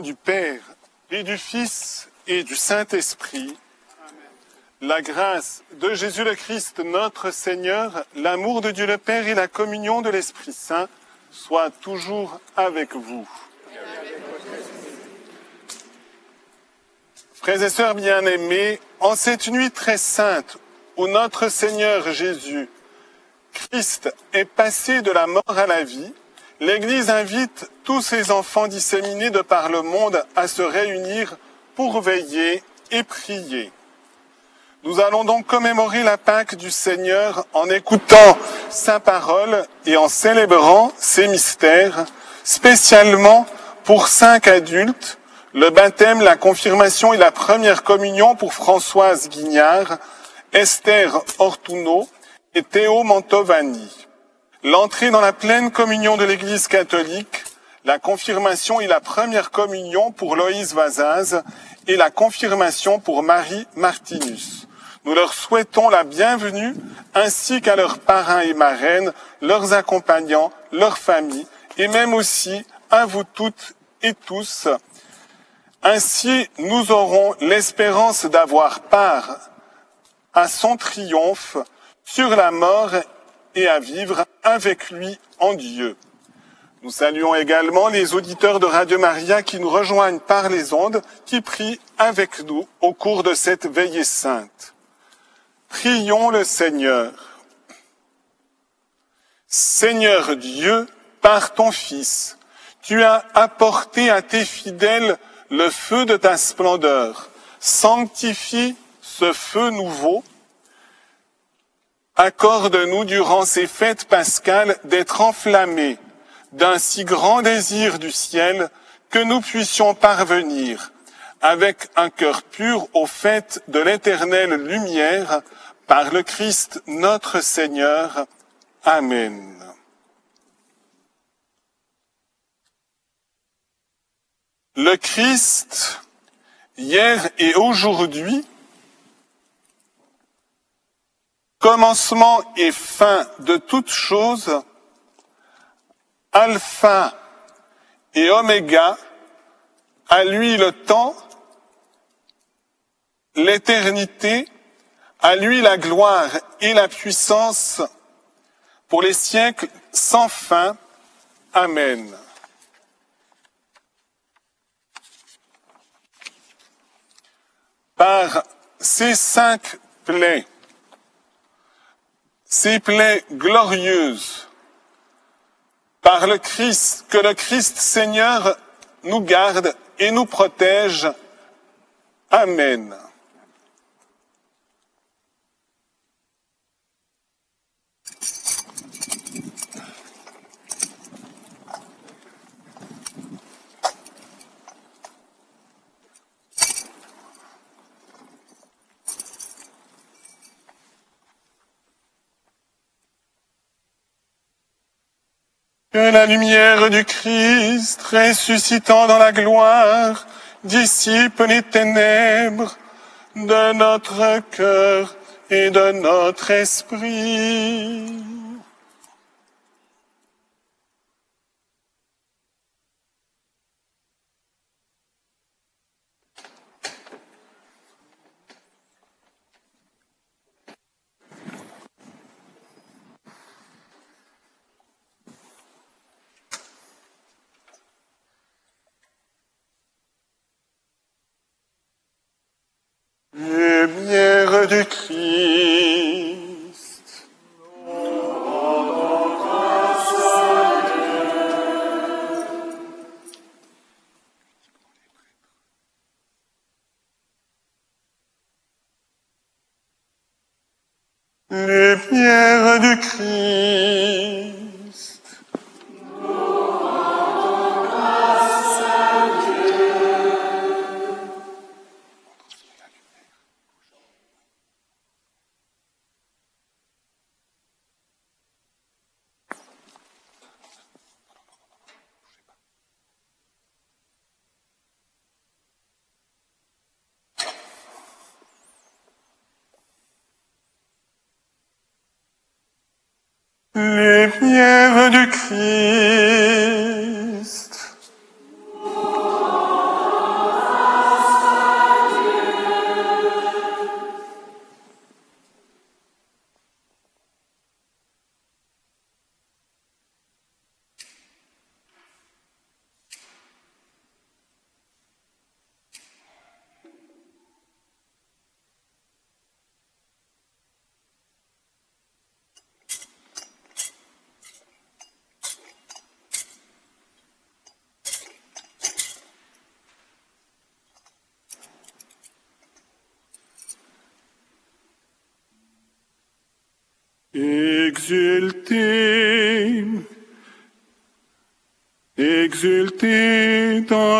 Du Père et du Fils et du Saint-Esprit, la grâce de Jésus le Christ, notre Seigneur, l'amour de Dieu le Père et la communion de l'Esprit Saint soient toujours avec vous. Frères et sœurs bien-aimés, en cette nuit très sainte où notre Seigneur Jésus, Christ, est passé de la mort à la vie, l'Église invite tous ses enfants disséminés de par le monde à se réunir pour veiller et prier. Nous allons donc commémorer la Pâque du Seigneur en écoutant sa parole et en célébrant ses mystères, spécialement pour cinq adultes, le baptême, la confirmation et la première communion pour Françoise Guignard, Esther Ortuno et Théo Mantovani. L'entrée dans la pleine communion de l'Église catholique, la confirmation et la première communion pour Loïs Vazaz et la confirmation pour Marie Martinus. Nous leur souhaitons la bienvenue ainsi qu'à leurs parrains et marraines, leurs accompagnants, leurs familles et même aussi à vous toutes et tous. Ainsi, nous aurons l'espérance d'avoir part à son triomphe sur la mort et à vivre avec lui en Dieu. Nous saluons également les auditeurs de Radio Maria qui nous rejoignent par les ondes, qui prient avec nous au cours de cette veillée sainte. Prions le Seigneur. Seigneur Dieu, par ton Fils, tu as apporté à tes fidèles le feu de ta splendeur. Sanctifie ce feu nouveau. Accorde-nous durant ces fêtes pascales d'être enflammés d'un si grand désir du ciel que nous puissions parvenir avec un cœur pur au fait de l'éternelle lumière par le Christ notre Seigneur. Amen. Le Christ, hier et aujourd'hui, commencement et fin de toutes choses, alpha et oméga, à lui le temps, l'éternité, à lui la gloire et la puissance pour les siècles sans fin. Amen. Par ces cinq plaies, ces plaies glorieuses, par le Christ, que le Christ Seigneur nous garde et nous protège. Amen. La lumière du Christ ressuscitant dans la gloire dissipe les ténèbres de notre cœur et de notre esprit.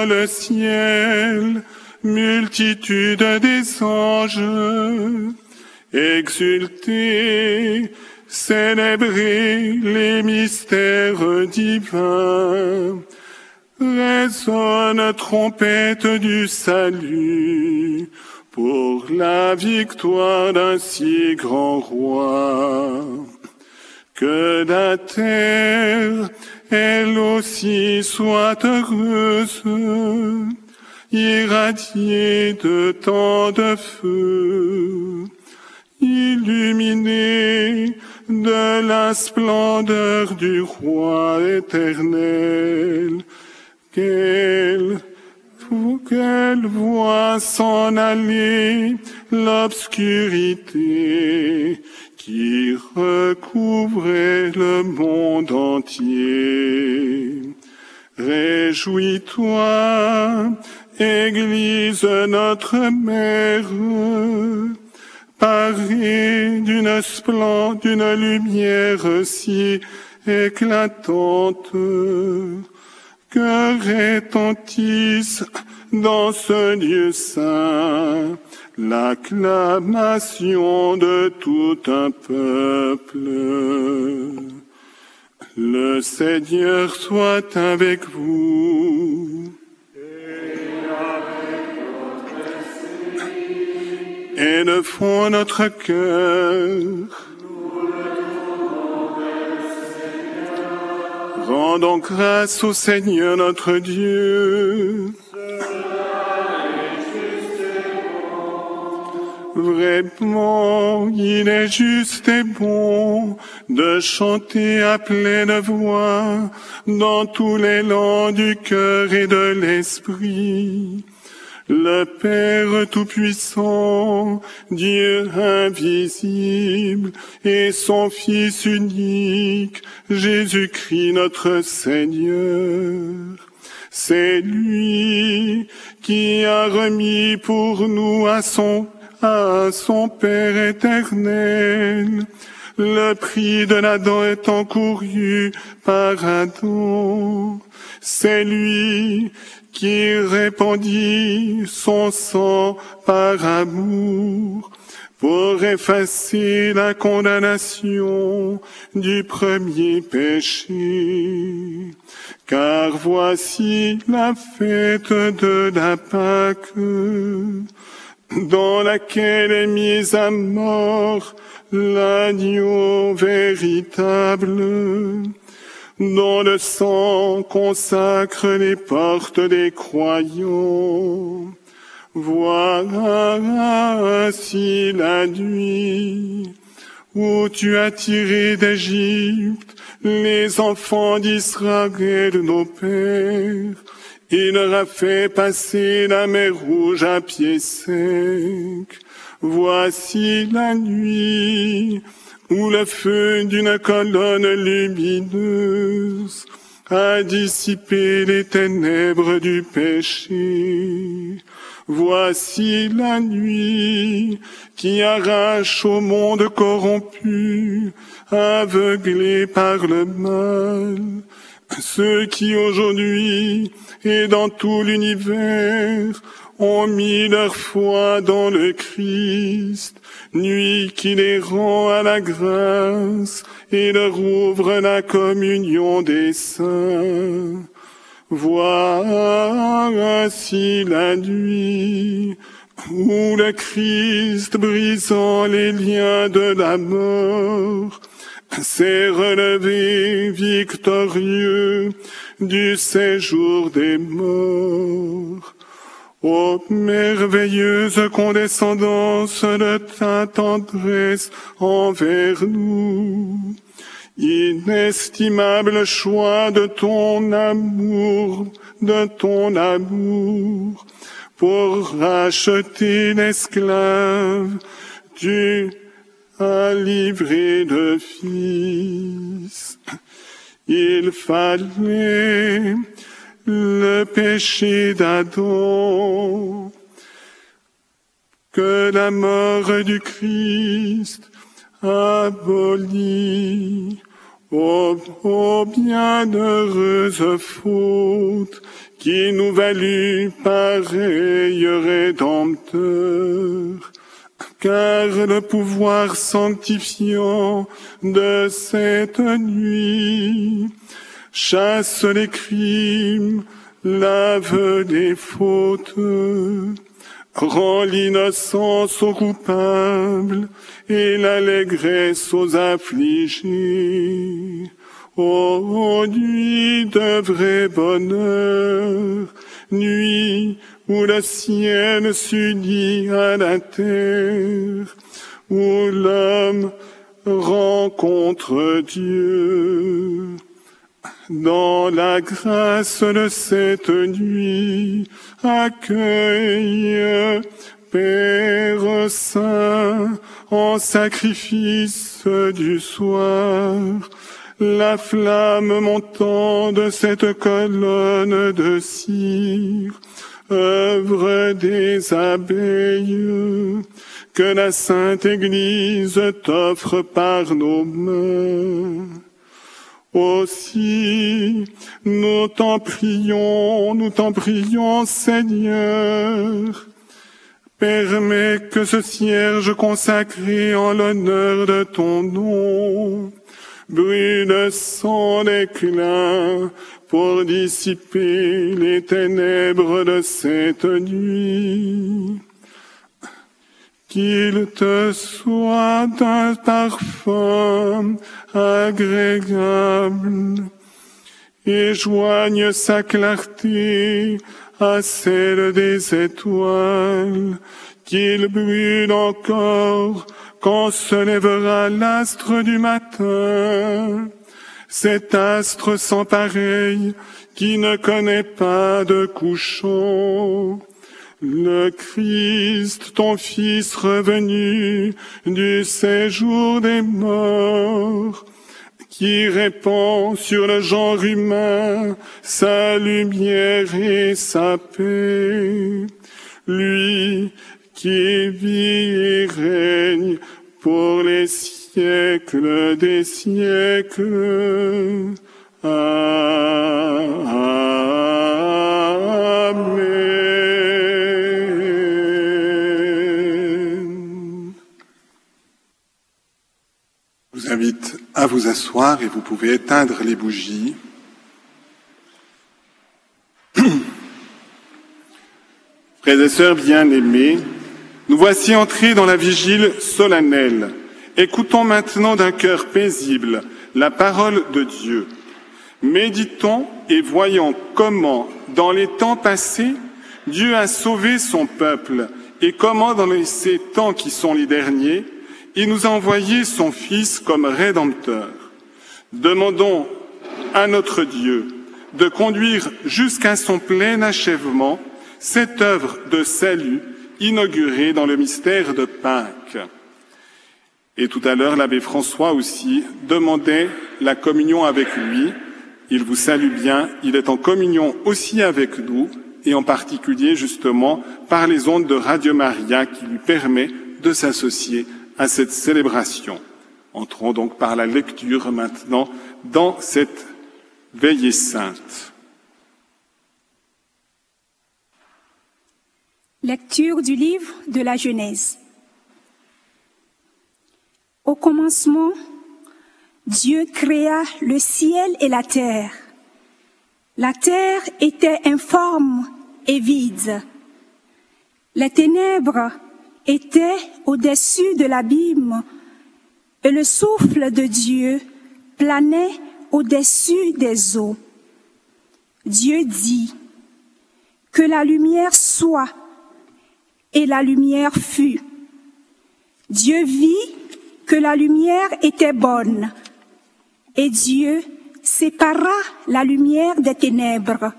Le ciel, multitude des anges. Exultez, célébrez les mystères divins. Résonne trompette du salut pour la victoire d'un si grand roi. Que la terre, elle aussi, soit heureuse, irradiée de tant de feu, illuminée de la splendeur du roi éternel, qu'elle qu'elle voit s'en aller l'obscurité qui recouvrait le monde entier. Réjouis-toi, Église notre mère, parée d'une splendide, d'une lumière si éclatante, que retentisse dans ce lieu saint l'acclamation de tout un peuple. Le Seigneur soit avec vous. Et de fond notre cœur. Rendons grâce au Seigneur notre Dieu. Vraiment, il est juste et bon de chanter à pleine voix dans tous les lands du cœur et de l'esprit. Le Père Tout-Puissant, Dieu invisible, et son Fils unique, Jésus-Christ notre Seigneur. C'est lui qui a remis pour nous à son, à son Père éternel le prix de l'Adam étant couru par Adam. C'est lui qui répandit son sang par amour pour effacer la condamnation du premier péché. Car voici la fête de la Pâque, dans laquelle est mise à mort l'agneau véritable dont le sang consacre les portes des croyants. Voilà ainsi la nuit où tu as tiré d'Égypte les enfants d'Israël, nos pères. Il leur a fait passer la mer rouge à pied sec. Voici la nuit où le feu d'une colonne lumineuse a dissipé les ténèbres du péché. Voici la nuit qui arrache au monde corrompu, aveuglé par le mal, ceux qui aujourd'hui et dans tout l'univers ont mis leur foi dans le Christ, nuit qui les rend à la grâce et leur ouvre la communion des saints. Ainsi la nuit où le Christ brisant les liens de la mort s'est relevé victorieux du séjour des morts. Ô merveilleuse condescendance de ta tendresse envers nous, inestimable choix de ton amour, de ton amour, pour racheter l'esclave, tu as livré le Fils. Il fallait le péché d'Adam, que la mort du Christ abolie. Ô, ô bienheureuse faute qui nous valut pareil rédempteur, car le pouvoir sanctifiant de cette nuit chasse les crimes, lave les fautes, rend l'innocence aux coupables et l'allégresse aux affligés. Ô nuit de vrai bonheur, nuit où le ciel s'unit à la terre, où l'homme rencontre Dieu. Dans la grâce de cette nuit, accueille, Père Saint, en sacrifice du soir, la flamme montant de cette colonne de cire, œuvre des abeilles, que la Sainte Église t'offre par nos mains. Aussi, nous t'en prions, nous t'en prions, Seigneur. Permets que ce cierge consacré en l'honneur de ton nom brûle son éclat pour dissiper les ténèbres de cette nuit. Qu'il te soit un parfum agréable. Et joigne sa clarté à celle des étoiles, qu'il brûle encore quand se lèvera l'astre du matin, cet astre sans pareil qui ne connaît pas de couchant le Christ, ton Fils revenu du séjour des morts, qui répand sur le genre humain sa lumière et sa paix. Lui qui vit et règne pour les siècles des siècles. Invite à vous asseoir et vous pouvez éteindre les bougies. Frères et sœurs bien-aimés, nous voici entrés dans la vigile solennelle. Écoutons maintenant d'un cœur paisible la parole de Dieu. Méditons et voyons comment, dans les temps passés, Dieu a sauvé son peuple et comment, dans ces temps qui sont les derniers, il nous a envoyé son Fils comme rédempteur. Demandons à notre Dieu de conduire jusqu'à son plein achèvement cette œuvre de salut inaugurée dans le mystère de Pâques. Et tout à l'heure, l'abbé François aussi demandait la communion avec lui. Il vous salue bien, il est en communion aussi avec nous, et en particulier justement par les ondes de Radio Maria qui lui permet de s'associer à cette célébration. Entrons donc par la lecture maintenant dans cette veillée sainte. Lecture du livre de la Genèse. Au commencement, Dieu créa le ciel et la terre. La terre était informe et vide. Les ténèbres était au-dessus de l'abîme et le souffle de Dieu planait au-dessus des eaux. Dieu dit, que la lumière soit, et la lumière fut. Dieu vit que la lumière était bonne, et Dieu sépara la lumière des ténèbres.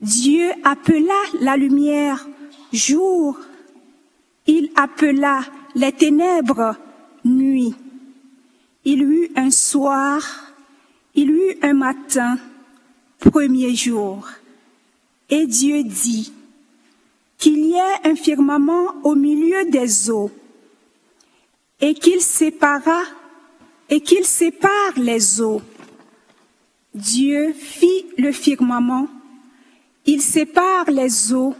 Dieu appela la lumière jour il appela les ténèbres nuit. Il eut un soir, il eut un matin, premier jour. Et Dieu dit, qu'il y ait un firmament au milieu des eaux et qu'il sépara et qu'il sépare les eaux. Dieu fit le firmament, il sépare les eaux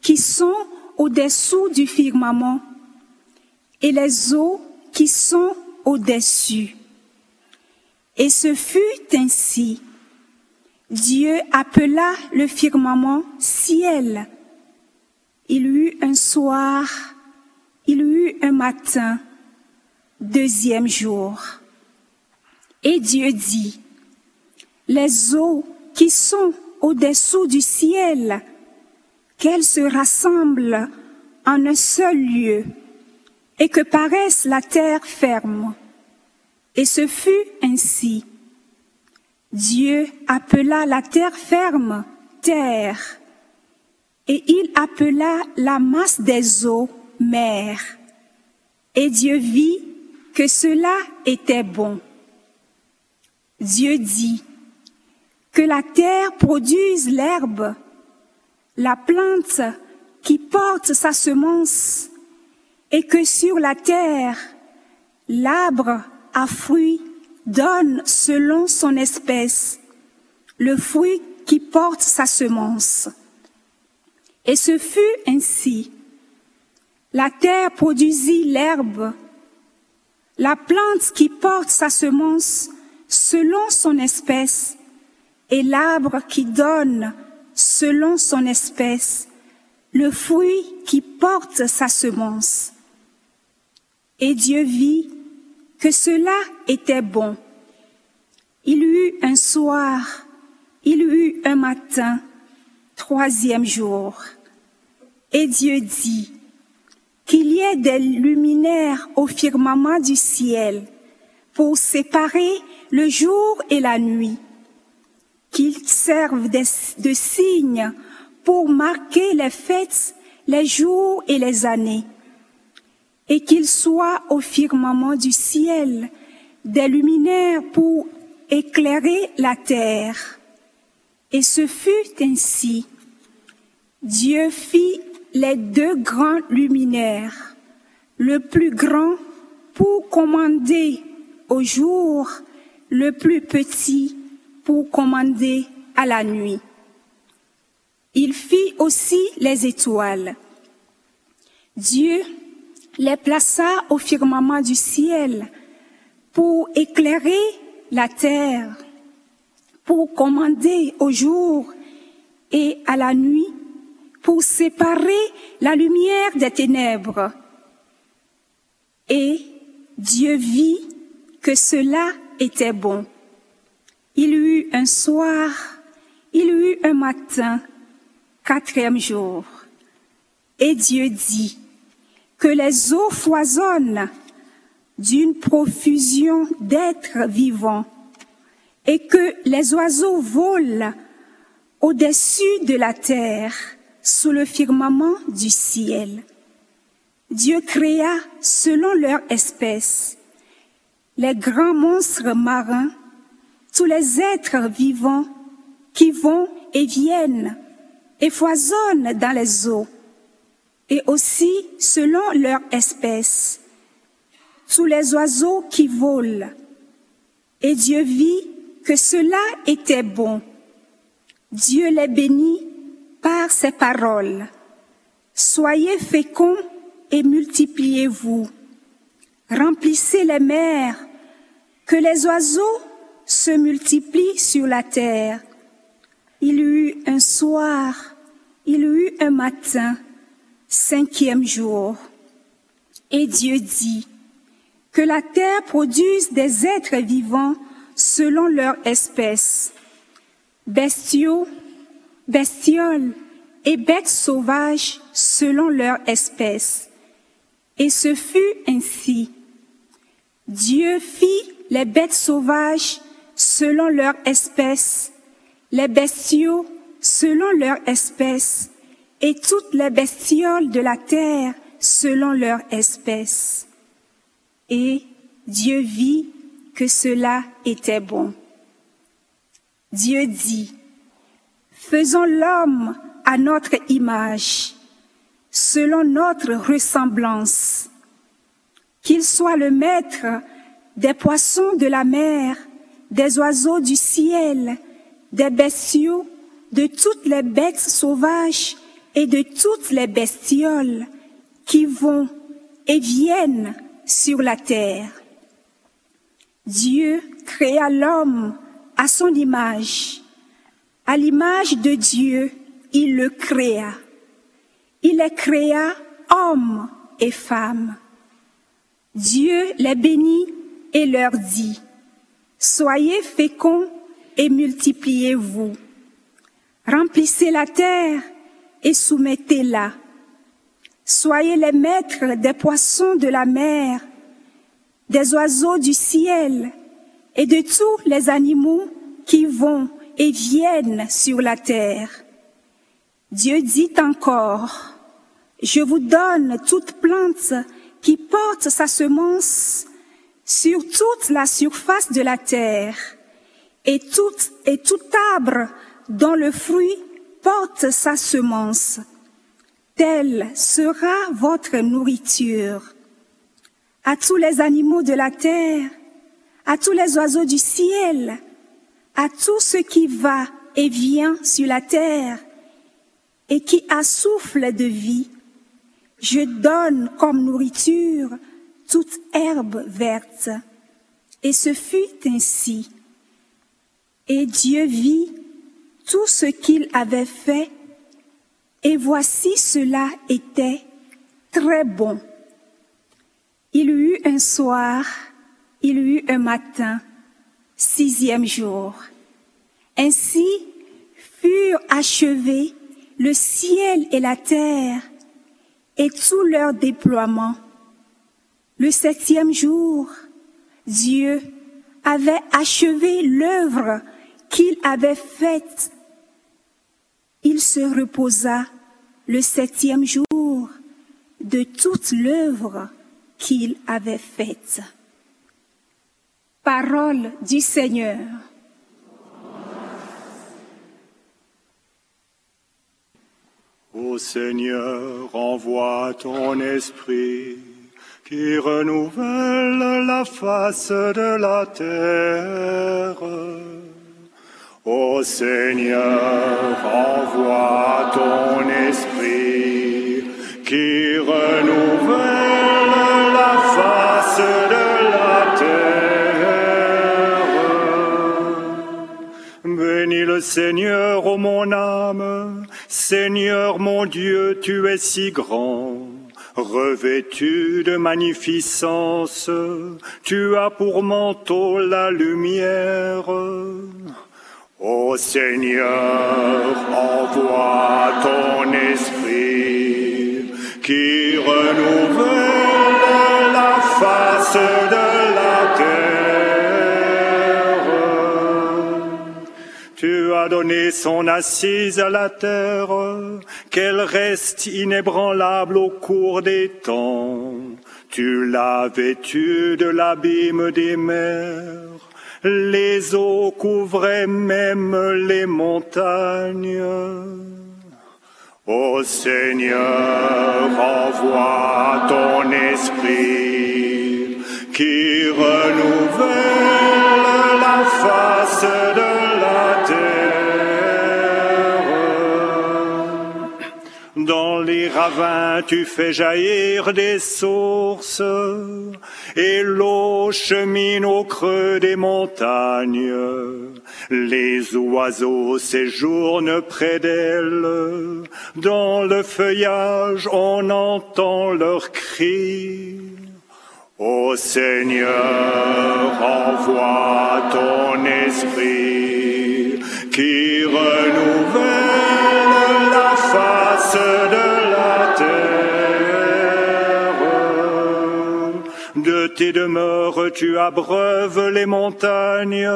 qui sont au-dessous du firmament et les eaux qui sont au-dessus. Et ce fut ainsi. Dieu appela le firmament ciel. Il eut un soir, il eut un matin, deuxième jour. Et Dieu dit, les eaux qui sont au-dessous du ciel, qu'elles se rassemblent en un seul lieu et que paraisse la terre ferme. Et ce fut ainsi. Dieu appela la terre ferme terre, et il appela la masse des eaux mer. Et Dieu vit que cela était bon. Dieu dit que la terre produise l'herbe, la plante qui porte sa semence, et que sur la terre, l'arbre à fruit donne selon son espèce le fruit qui porte sa semence. Et ce fut ainsi. La terre produisit l'herbe, la plante qui porte sa semence selon son espèce, et l'arbre qui donne selon son espèce le fruit qui porte sa semence. Et Dieu vit que cela était bon. Il eut un soir, il eut un matin, troisième jour. Et Dieu dit qu'il y ait des luminaires au firmament du ciel pour séparer le jour et la nuit, qu'ils servent de signes pour marquer les fêtes, les jours et les années et qu'il soit au firmament du ciel des luminaires pour éclairer la terre. Et ce fut ainsi. Dieu fit les deux grands luminaires, le plus grand pour commander au jour, le plus petit pour commander à la nuit. Il fit aussi les étoiles. Dieu les plaça au firmament du ciel pour éclairer la terre, pour commander au jour et à la nuit, pour séparer la lumière des ténèbres. Et Dieu vit que cela était bon. Il eut un soir, il eut un matin, quatrième jour. Et Dieu dit, que les eaux foisonnent d'une profusion d'êtres vivants et que les oiseaux volent au-dessus de la terre sous le firmament du ciel. Dieu créa selon leur espèce les grands monstres marins, tous les êtres vivants qui vont et viennent et foisonnent dans les eaux et aussi selon leur espèce, tous les oiseaux qui volent. Et Dieu vit que cela était bon. Dieu les bénit par ses paroles. Soyez féconds et multipliez-vous. Remplissez les mers, que les oiseaux se multiplient sur la terre. Il y eut un soir, il y eut un matin, cinquième jour. Et Dieu dit que la terre produise des êtres vivants selon leur espèce, bestiaux, bestioles et bêtes sauvages selon leur espèce. Et ce fut ainsi. Dieu fit les bêtes sauvages selon leur espèce, les bestiaux selon leur espèce, et toutes les bestioles de la terre selon leur espèce. Et Dieu vit que cela était bon. Dieu dit, faisons l'homme à notre image, selon notre ressemblance, qu'il soit le maître des poissons de la mer, des oiseaux du ciel, des bestiaux, de toutes les bêtes sauvages et de toutes les bestioles qui vont et viennent sur la terre. Dieu créa l'homme à son image. À l'image de Dieu, il le créa. Il les créa hommes et femmes. Dieu les bénit et leur dit, Soyez féconds et multipliez-vous. Remplissez la terre et soumettez-la. Soyez les maîtres des poissons de la mer, des oiseaux du ciel et de tous les animaux qui vont et viennent sur la terre. Dieu dit encore, je vous donne toute plante qui porte sa semence sur toute la surface de la terre et tout, et tout arbre dont le fruit porte sa semence. Telle sera votre nourriture. À tous les animaux de la terre, à tous les oiseaux du ciel, à tout ce qui va et vient sur la terre et qui a souffle de vie, je donne comme nourriture toute herbe verte. Et ce fut ainsi. Et Dieu vit tout ce qu'il avait fait, et voici cela était très bon. Il eut un soir, il eut un matin, sixième jour. Ainsi furent achevés le ciel et la terre et tout leur déploiement. Le septième jour, Dieu avait achevé l'œuvre qu'il avait faite. Il se reposa le septième jour de toute l'œuvre qu'il avait faite. Parole du Seigneur. Ô Seigneur, envoie ton esprit qui renouvelle la face de la terre. Ô Seigneur, envoie ton esprit qui renouvelle la face de la terre. Bénis le Seigneur, ô mon âme, Seigneur mon Dieu, tu es si grand. Revêtu de magnificence, tu as pour manteau la lumière. Ô Seigneur, envoie ton esprit qui renouvelle la face de la terre. As donné son assise à la terre, qu'elle reste inébranlable au cours des temps. Tu l'as vêtue de l'abîme des mers. Les eaux couvraient même les montagnes. Ô Seigneur, envoie ton esprit qui renouvelle la face de ravins, tu fais jaillir des sources, et l'eau chemine au creux des montagnes. Les oiseaux séjournent près d'elle, dans le feuillage on entend leurs cris. Ô Seigneur, envoie ton esprit qui renouvelle la face de tes demeures tu abreuves les montagnes,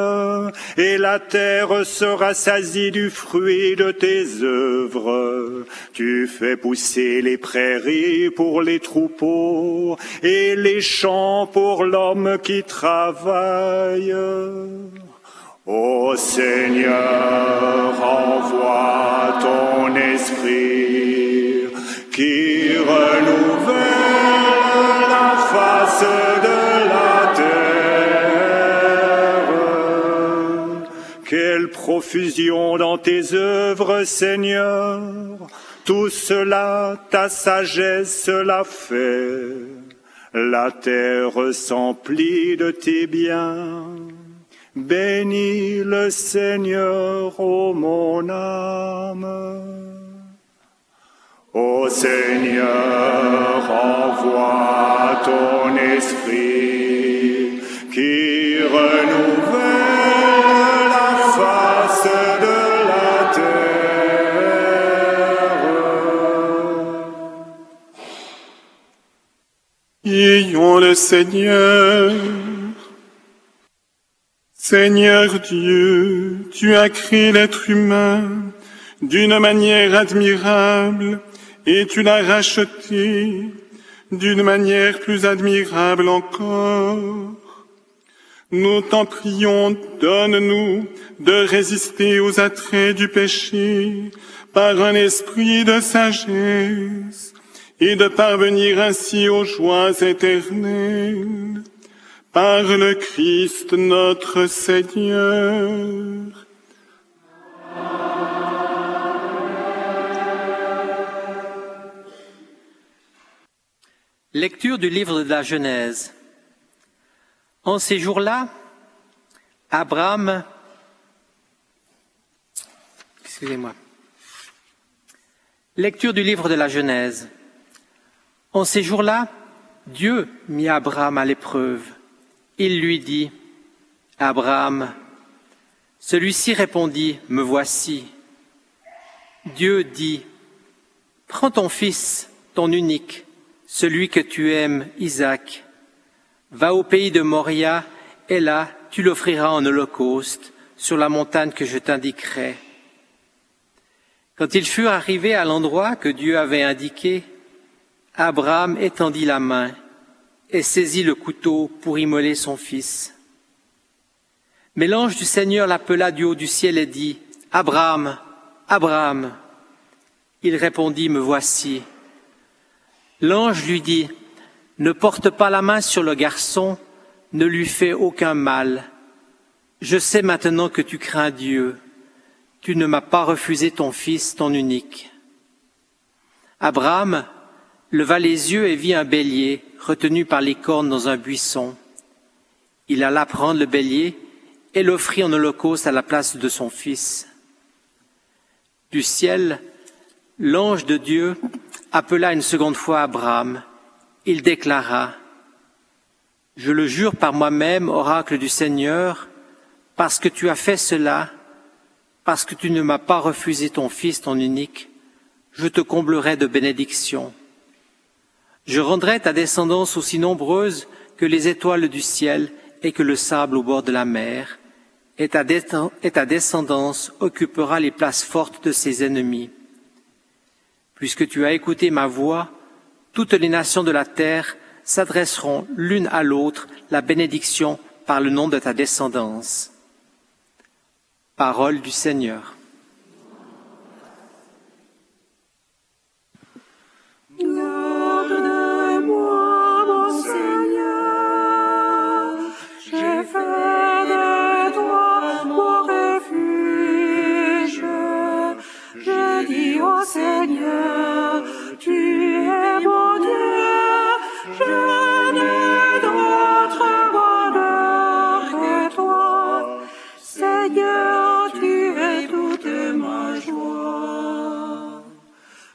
et la terre sera sasie du fruit de tes œuvres. Tu fais pousser les prairies pour les troupeaux, et les champs pour l'homme qui travaille. Ô Seigneur, envoie ton esprit qui renouvelle face de la terre quelle profusion dans tes œuvres, Seigneur. Tout cela, ta sagesse l'a fait. La terre s'emplit de tes biens. Bénis le Seigneur, ô mon âme. Ô Seigneur, envoie ton esprit qui renouvelle la face de la terre. Ayons le Seigneur. Seigneur Dieu, tu as créé l'être humain d'une manière admirable et tu l'as racheté d'une manière plus admirable encore. Nous t'en prions, donne-nous de résister aux attraits du péché par un esprit de sagesse et de parvenir ainsi aux joies éternelles par le Christ notre Seigneur. Lecture du livre de la Genèse. En ces jours-là, Abraham, excusez-moi, lecture du livre de la Genèse. En ces jours-là, Dieu mit Abraham à l'épreuve. Il lui dit, Abraham, celui-ci répondit, Me voici. Dieu dit, Prends ton fils, ton unique, celui que tu aimes, Isaac. Va au pays de Moria, et là tu l'offriras en holocauste sur la montagne que je t'indiquerai. Quand ils furent arrivés à l'endroit que Dieu avait indiqué, Abraham étendit la main et saisit le couteau pour immoler son fils. Mais l'ange du Seigneur l'appela du haut du ciel et dit, Abraham, Abraham. Il répondit, Me voici. L'ange lui dit, Ne porte pas la main sur le garçon, ne lui fais aucun mal. Je sais maintenant que tu crains Dieu. Tu ne m'as pas refusé ton fils, ton unique. Abraham leva les yeux et vit un bélier retenu par les cornes dans un buisson. Il alla prendre le bélier et l'offrit en holocauste à la place de son fils. Du ciel, l'ange de Dieu appela une seconde fois Abraham. Il déclara, Je le jure par moi-même, oracle du Seigneur, parce que tu as fait cela, parce que tu ne m'as pas refusé ton fils, ton unique, je te comblerai de bénédictions. Je rendrai ta descendance aussi nombreuse que les étoiles du ciel et que le sable au bord de la mer, et ta, descendance occupera les places fortes de ses ennemis. Puisque tu as écouté ma voix, toutes les nations de la terre s'adresseront l'une à l'autre la bénédiction par le nom de ta descendance. Parole du Seigneur. Seigneur, tu es mon Dieu, je n'ai d'autre bonheur que toi. Seigneur, tu es toute ma joie.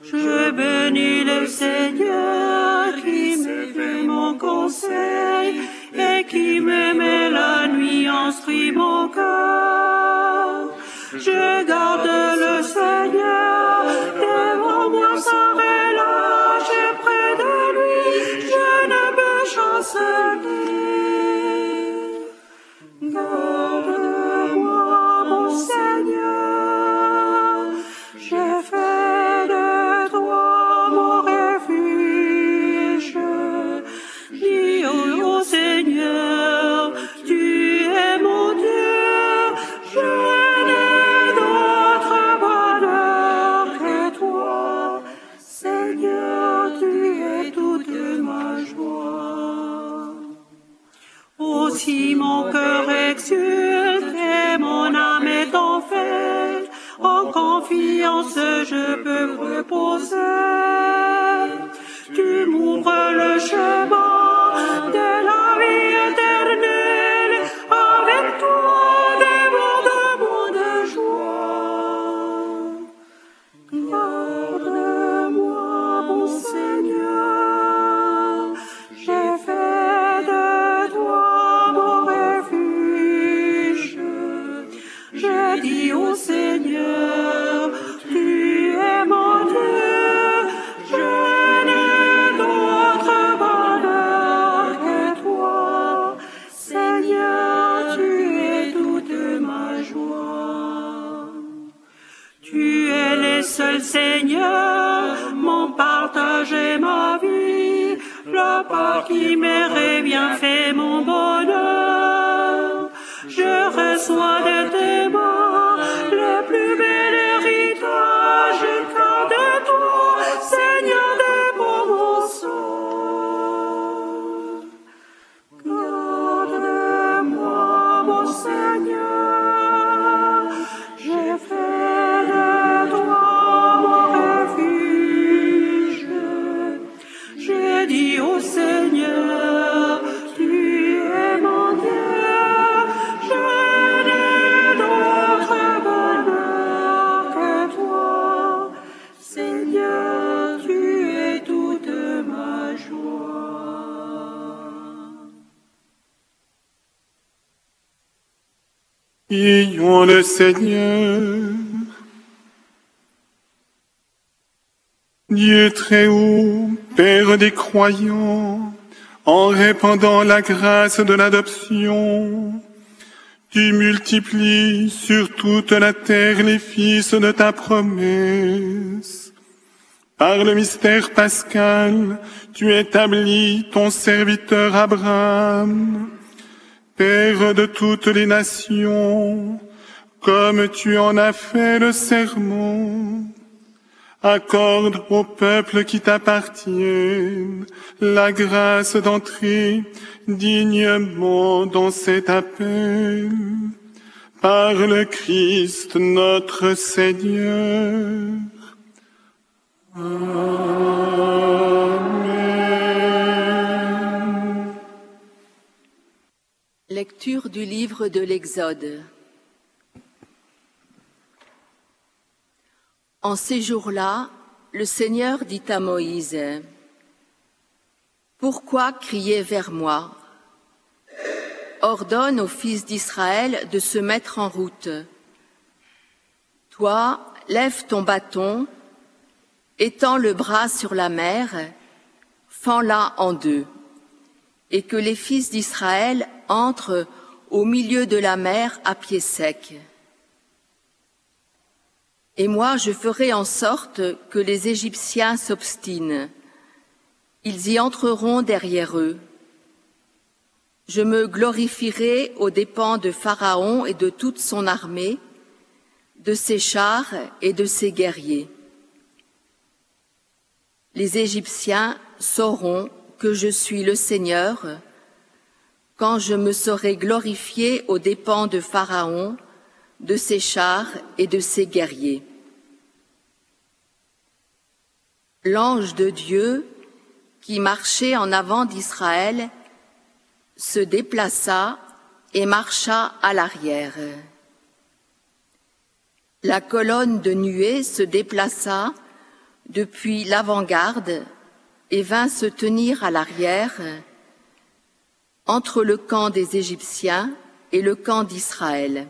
Je bénis le Seigneur qui me fait mon conseil et qui met la nuit instruit mon cœur. Je garde le Seigneur devant moi sans relâche et près de lui je ne peux chanceler. Garde-moi, mon Seigneur, si mon cœur exulte et mon âme est en fête, en confiance je peux reposer. Tu m'ouvres le chemin. Seigneur. Dieu très haut, Père des croyants, en répandant la grâce de l'adoption, tu multiplies sur toute la terre les fils de ta promesse. Par le mystère pascal, tu établis ton serviteur Abraham, Père de toutes les nations, comme tu en as fait le serment. Accorde au peuple qui t'appartiennent la grâce d'entrer dignement dans cet appel. Par le Christ notre Seigneur. Amen. Lecture du livre de l'Exode. En ces jours-là, le Seigneur dit à Moïse, Pourquoi crier vers moi? Ordonne aux fils d'Israël de se mettre en route. Toi, lève ton bâton, étends le bras sur la mer, fends-la en deux, et que les fils d'Israël entrent au milieu de la mer à pied sec. Et moi, je ferai en sorte que les Égyptiens s'obstinent. Ils y entreront derrière eux. Je me glorifierai aux dépens de Pharaon et de toute son armée, de ses chars et de ses guerriers. Les Égyptiens sauront que je suis le Seigneur quand je me serai glorifié aux dépens de Pharaon, de ses chars et de ses guerriers. L'ange de Dieu, qui marchait en avant d'Israël, se déplaça et marcha à l'arrière. La colonne de nuée se déplaça depuis l'avant-garde et vint se tenir à l'arrière entre le camp des Égyptiens et le camp d'Israël.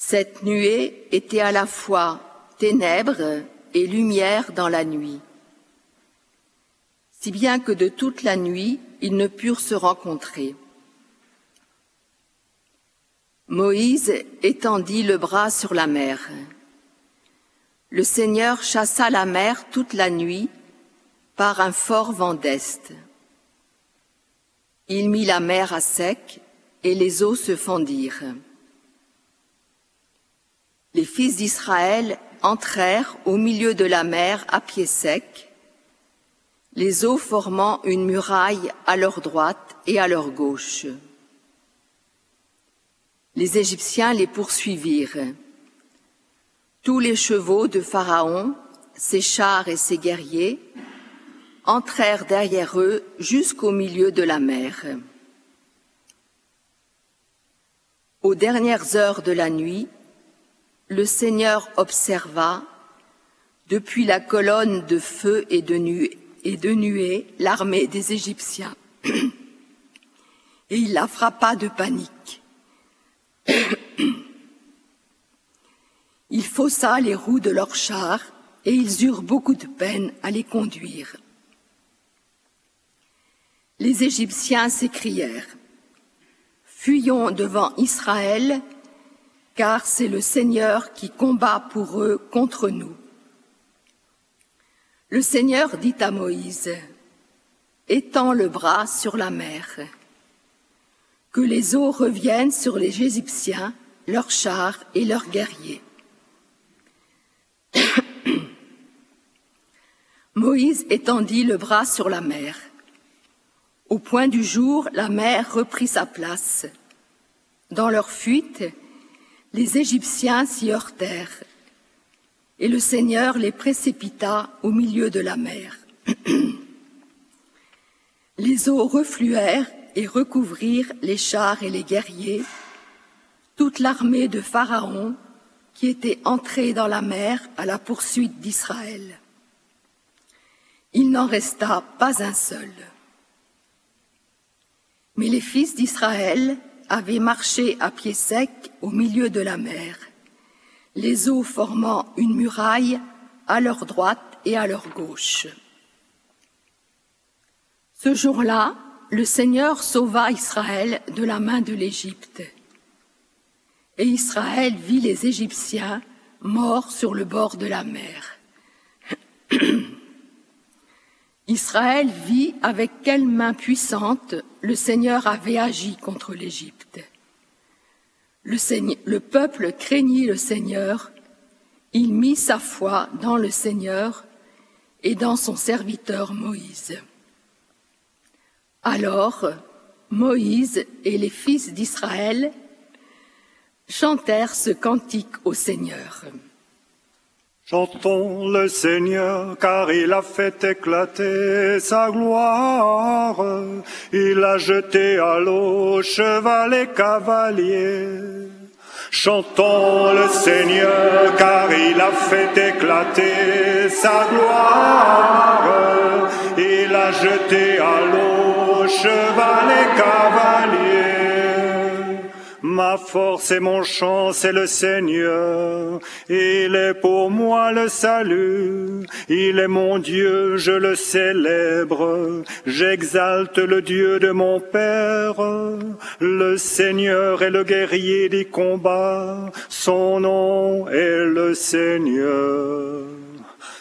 Cette nuée était à la fois ténèbres et lumière dans la nuit, si bien que de toute la nuit ils ne purent se rencontrer. Moïse étendit le bras sur la mer. Le Seigneur chassa la mer toute la nuit par un fort vent d'est. Il mit la mer à sec et les eaux se fendirent. Les fils d'Israël entrèrent au milieu de la mer à pied sec, les eaux formant une muraille à leur droite et à leur gauche. Les Égyptiens les poursuivirent. Tous les chevaux de Pharaon, ses chars et ses guerriers, entrèrent derrière eux jusqu'au milieu de la mer. Aux dernières heures de la nuit, le Seigneur observa, depuis la colonne de feu et de, nuée, et de nuée, l'armée des Égyptiens. Et il la frappa de panique. Il faussa les roues de leurs chars et ils eurent beaucoup de peine à les conduire. Les Égyptiens s'écrièrent Fuyons devant Israël, car c'est le Seigneur qui combat pour eux contre nous. Le Seigneur dit à Moïse Étends le bras sur la mer, que les eaux reviennent sur les Égyptiens, leurs chars et leurs guerriers. Moïse étendit le bras sur la mer. Au point du jour, la mer reprit sa place. Dans leur fuite, les Égyptiens s'y heurtèrent, et le Seigneur les précipita au milieu de la mer. les eaux refluèrent et recouvrirent les chars et les guerriers, toute l'armée de Pharaon qui était entrée dans la mer à la poursuite d'Israël. Il n'en resta pas un seul. Mais les fils d'Israël avaient marché à pied sec au milieu de la mer, les eaux formant une muraille à leur droite et à leur gauche. Ce jour-là, le Seigneur sauva Israël de la main de l'Égypte. Et Israël vit les Égyptiens morts sur le bord de la mer. Israël vit avec quelle main puissante le Seigneur avait agi contre l'Égypte. Le, le, peuple craignit le Seigneur, il mit sa foi dans le Seigneur et dans son serviteur Moïse. Alors Moïse et les fils d'Israël chantèrent ce cantique au Seigneur. Chantons le Seigneur, car il a fait éclater sa gloire. Il a jeté à l'eau cheval et cavalier. Chantons le Seigneur, car il a fait éclater sa gloire. Il a jeté à l'eau cheval et cavalier. Ma force et mon chant, c'est le Seigneur. Il est pour moi le salut. Il est mon Dieu, je le célèbre. J'exalte le Dieu de mon Père. Le Seigneur est le guerrier des combats. Son nom est le Seigneur.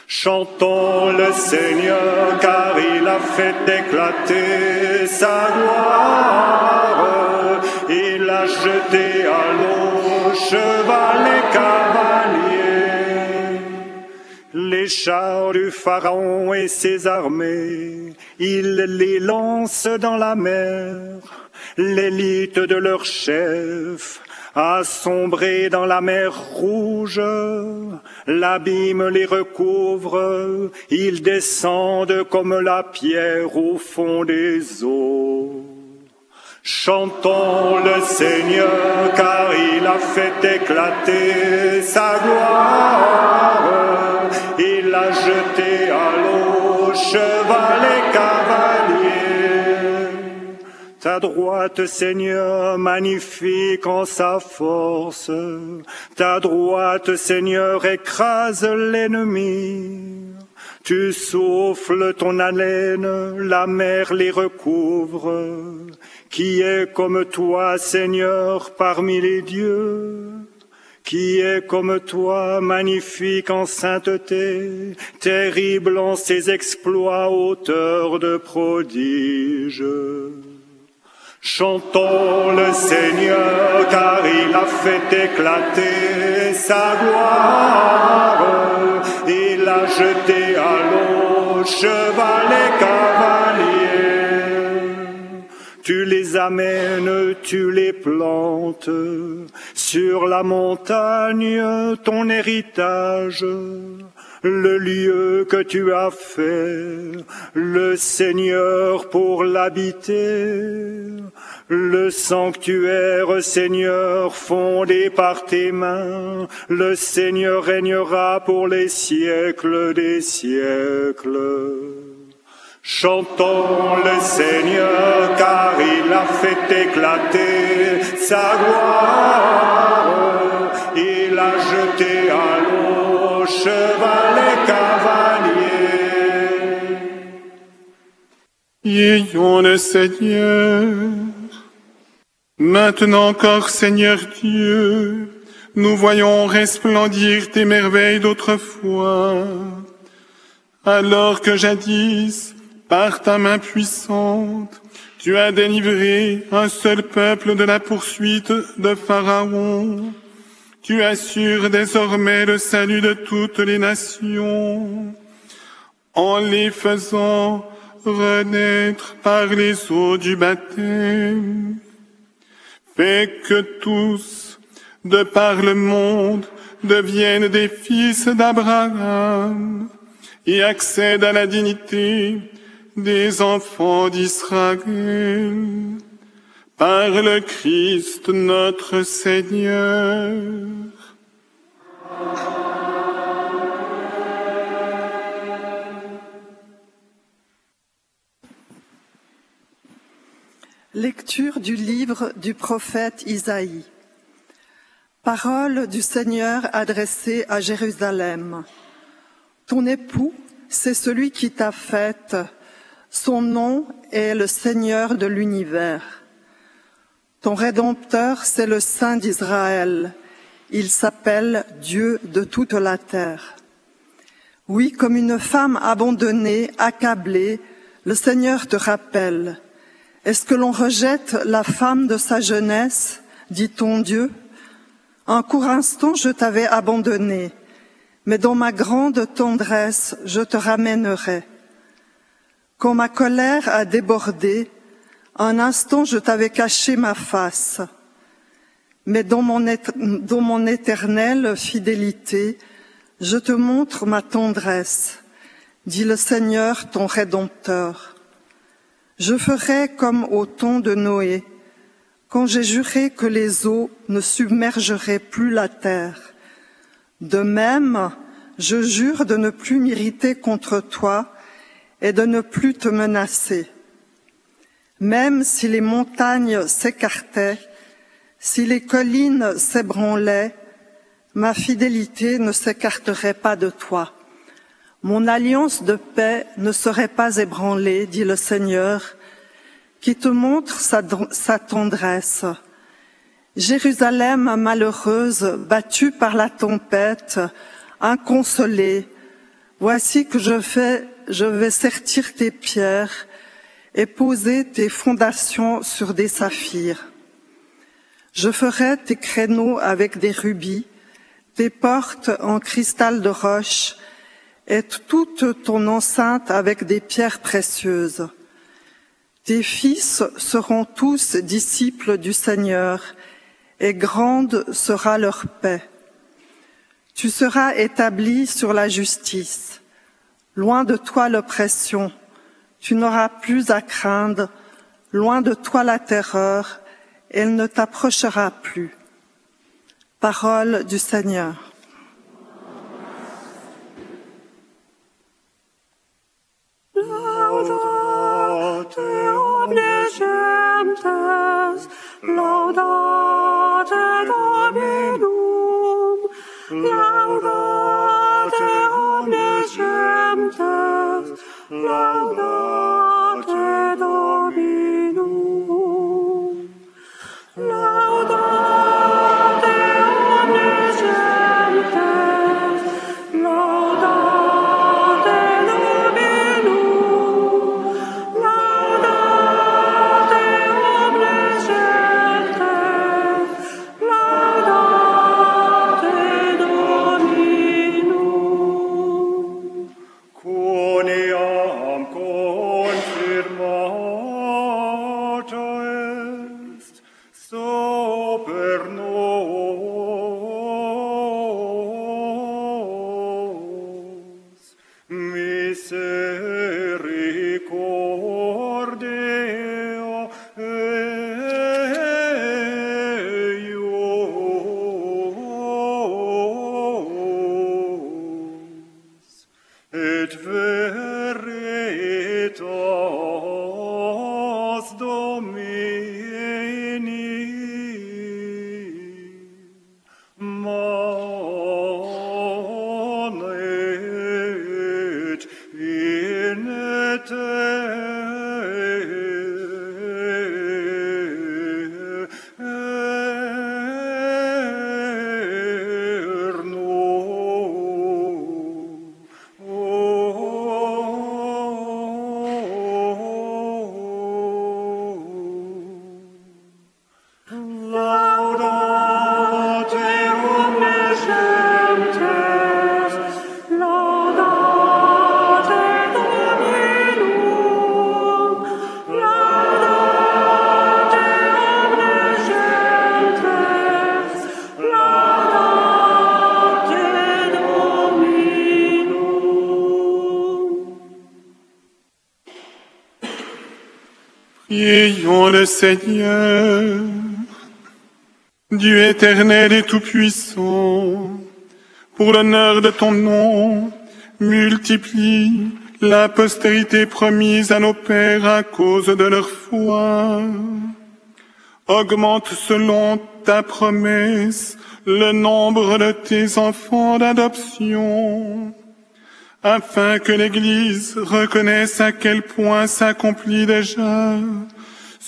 Chantons le Seigneur car il a fait éclater sa gloire. A jeté à l'eau cheval et. Les chars du Pharaon et ses armées, il les lance dans la mer. L'élite de leur chef Assombrés dans la mer rouge, l'abîme les recouvre, ils descendent comme la pierre au fond des eaux. Chantons le Seigneur car il a fait éclater sa gloire. Il a jeté à l'eau cheval et cavalier. Ta droite, Seigneur, magnifique en sa force. Ta droite, Seigneur, écrase l'ennemi. Tu souffles ton haleine, la mer les recouvre. Qui est comme toi, Seigneur, parmi les dieux? Qui est comme toi, magnifique en sainteté, terrible en ses exploits, auteur de prodiges? Chantons le Seigneur car il a fait éclater sa gloire. Il a jeté à l'eau cheval et amènes, tu les plantes sur la montagne, ton héritage, le lieu que tu as fait, le Seigneur pour l'habiter, le sanctuaire Seigneur fondé par tes mains, le Seigneur régnera pour les siècles des siècles. Chantons le Seigneur car il a fait éclater sa gloire. Il a jeté à l'eau cheval et cavalier. Ayons le Seigneur. Maintenant encore, Seigneur Dieu, nous voyons resplendir tes merveilles d'autrefois, alors que jadis, par ta main puissante, tu as délivré un seul peuple de la poursuite de Pharaon. Tu assures désormais le salut de toutes les nations en les faisant renaître par les eaux du baptême. Fais que tous, de par le monde, deviennent des fils d'Abraham et accèdent à la dignité des enfants d'Israël par le Christ notre Seigneur. Lecture du livre du prophète Isaïe. Parole du Seigneur adressée à Jérusalem. Ton époux, c'est celui qui t'a faite son nom est le Seigneur de l'univers. Ton Rédempteur, c'est le Saint d'Israël. Il s'appelle Dieu de toute la terre. Oui, comme une femme abandonnée, accablée, le Seigneur te rappelle. Est-ce que l'on rejette la femme de sa jeunesse, dit ton Dieu? Un court instant, je t'avais abandonné, mais dans ma grande tendresse, je te ramènerai. Quand ma colère a débordé, un instant je t'avais caché ma face. Mais dans mon, éternelle fidélité, je te montre ma tendresse, dit le Seigneur ton Rédempteur. Je ferai comme au temps de Noé, quand j'ai juré que les eaux ne submergeraient plus la terre. De même, je jure de ne plus m'irriter contre toi, et de ne plus te menacer. Même si les montagnes s'écartaient, si les collines s'ébranlaient, ma fidélité ne s'écarterait pas de toi. Mon alliance de paix ne serait pas ébranlée, dit le Seigneur, qui te montre sa, tendresse. Jérusalem malheureuse, battue par la tempête, inconsolée, voici que je fais je vais sertir tes pierres et poser tes fondations sur des saphirs. Je ferai tes créneaux avec des rubis, tes portes en cristal de roche et toute ton enceinte avec des pierres précieuses. Tes fils seront tous disciples du Seigneur et grande sera leur paix. Tu seras établi sur la justice. Loin de toi l'oppression, tu n'auras plus à craindre, loin de toi la terreur, elle ne t'approchera plus. Parole du Seigneur. Le Seigneur, Dieu éternel et tout-puissant, pour l'honneur de ton nom, multiplie la postérité promise à nos pères à cause de leur foi. Augmente selon ta promesse le nombre de tes enfants d'adoption afin que l'Église reconnaisse à quel point s'accomplit déjà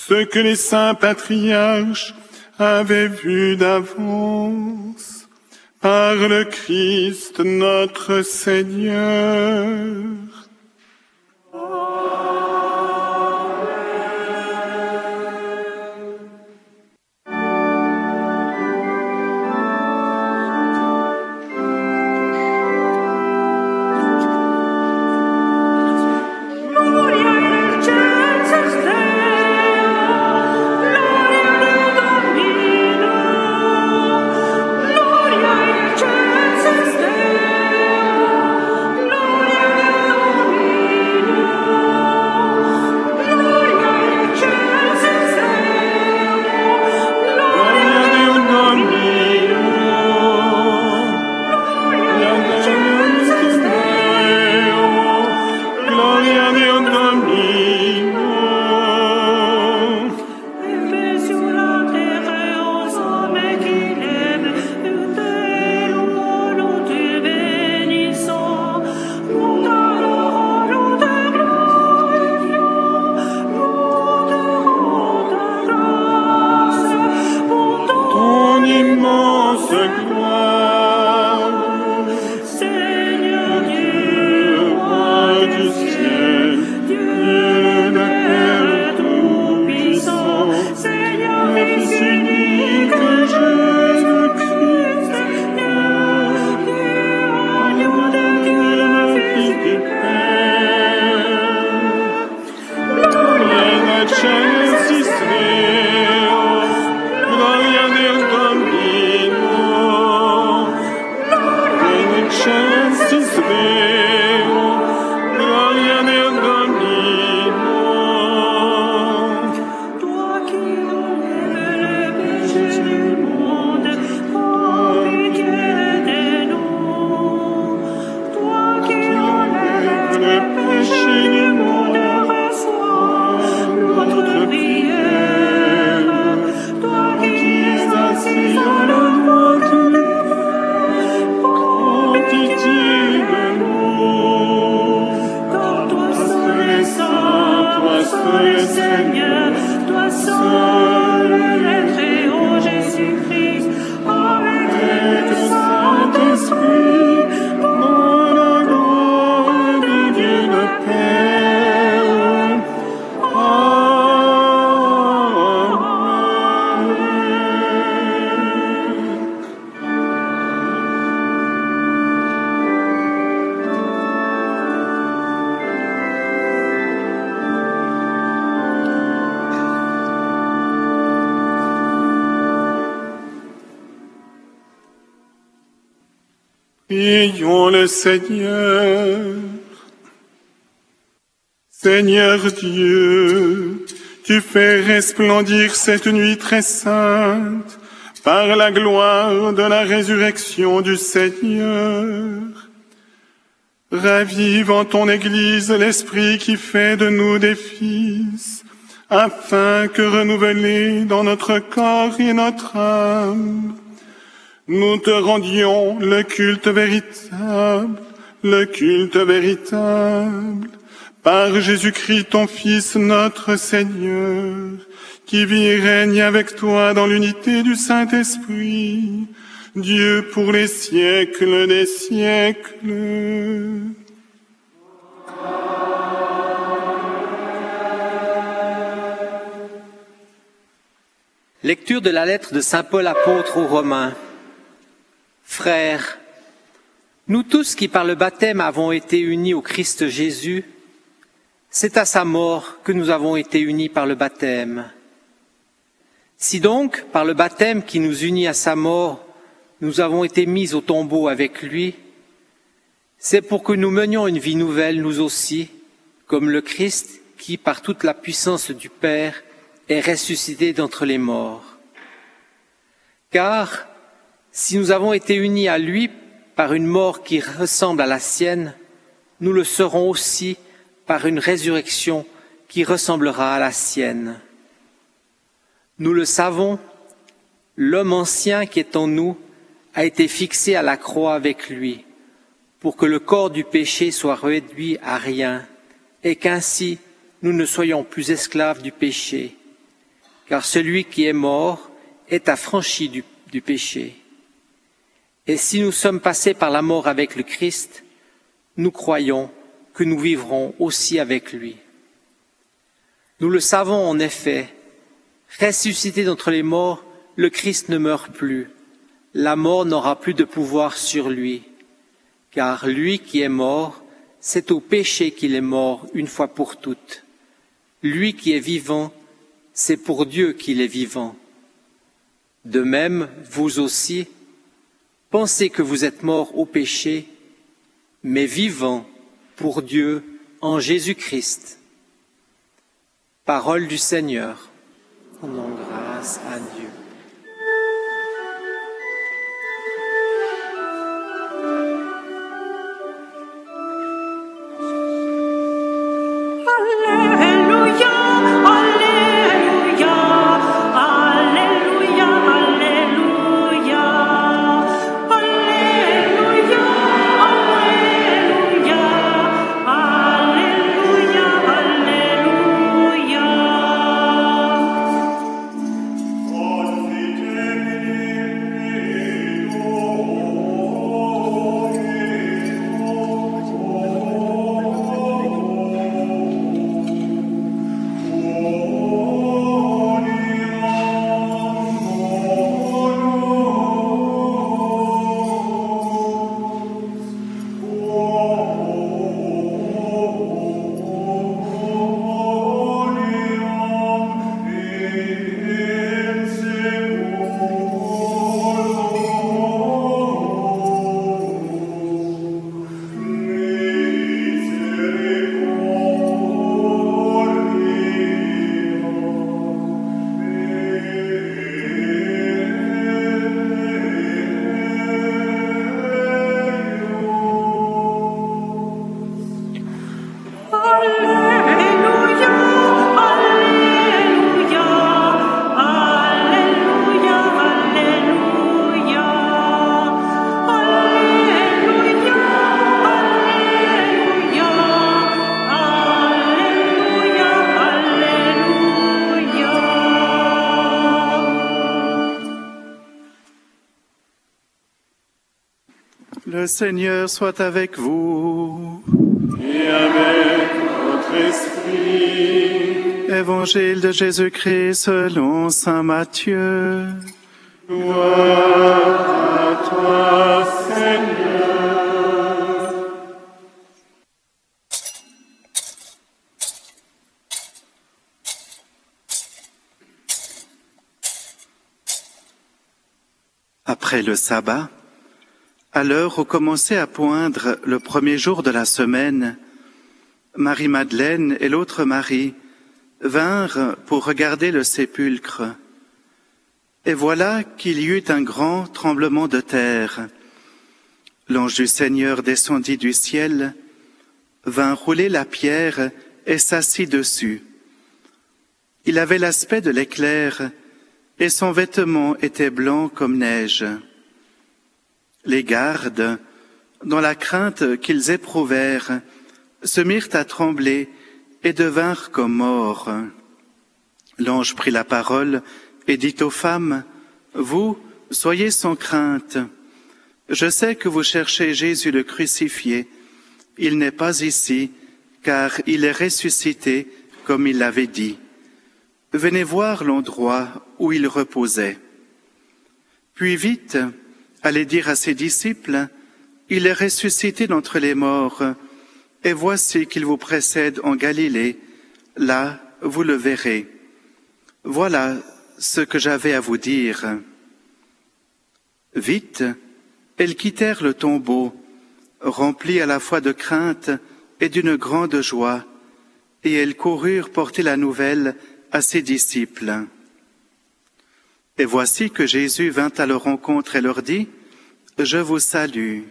ce que les saints patriarches avaient vu d'avance par le Christ notre Seigneur. Prions Seigneur. Seigneur Dieu, tu fais resplendir cette nuit très sainte par la gloire de la résurrection du Seigneur. Ravive en ton Église l'esprit qui fait de nous des fils, afin que renouvelés dans notre corps et notre âme, nous te rendions le culte véritable, le culte véritable, par Jésus-Christ ton Fils notre Seigneur, qui vit et règne avec toi dans l'unité du Saint-Esprit, Dieu pour les siècles des siècles. Lecture de la lettre de Saint Paul apôtre aux Romains. Frères, nous tous qui par le baptême avons été unis au Christ Jésus, c'est à sa mort que nous avons été unis par le baptême. Si donc, par le baptême qui nous unit à sa mort, nous avons été mis au tombeau avec lui, c'est pour que nous menions une vie nouvelle, nous aussi, comme le Christ qui, par toute la puissance du Père, est ressuscité d'entre les morts. Car si nous avons été unis à lui par une mort qui ressemble à la sienne, nous le serons aussi par une résurrection qui ressemblera à la sienne. Nous le savons, l'homme ancien qui est en nous a été fixé à la croix avec lui, pour que le corps du péché soit réduit à rien, et qu'ainsi nous ne soyons plus esclaves du péché, car celui qui est mort est affranchi du, péché. Et si nous sommes passés par la mort avec le Christ, nous croyons que nous vivrons aussi avec lui. Nous le savons en effet, ressuscité d'entre les morts, le Christ ne meurt plus. La mort n'aura plus de pouvoir sur lui, car lui qui est mort, c'est au péché qu'il est mort une fois pour toutes. Lui qui est vivant, c'est pour Dieu qu'il est vivant. De même, vous aussi, pensez que vous êtes morts au péché, mais vivants pour Dieu en Jésus-Christ. Parole du Seigneur. Rendons grâce à Dieu. Seigneur soit avec vous. Et avec votre esprit, Évangile de Jésus-Christ selon Saint Matthieu. gloire à toi, Seigneur. Après le sabbat, à l'heure où commençait à poindre le premier jour de la semaine, Marie-Madeleine et l'autre Marie vinrent pour regarder le sépulcre. Et voilà qu'il y eut un grand tremblement de terre. L'ange du Seigneur descendit du ciel, vint rouler la pierre et s'assit dessus. Il avait l'aspect de l'éclair, et son vêtement était blanc comme neige. Les gardes, dans la crainte qu'ils éprouvèrent, se mirent à trembler et devinrent comme morts. L'ange prit la parole et dit aux femmes, Vous, soyez sans crainte. Je sais que vous cherchez Jésus le crucifié. Il n'est pas ici, car il est ressuscité, comme il l'avait dit. Venez voir l'endroit où il reposait. Puis vite, allez dire à ses disciples, Il est ressuscité d'entre les morts, et voici qu'il vous précède en Galilée, là vous le verrez. Voilà ce que j'avais à vous dire. Vite, elles quittèrent le tombeau, remplies à la fois de crainte et d'une grande joie, et elles coururent porter la nouvelle à ses disciples. Et voici que Jésus vint à leur rencontre et leur dit, Je vous salue.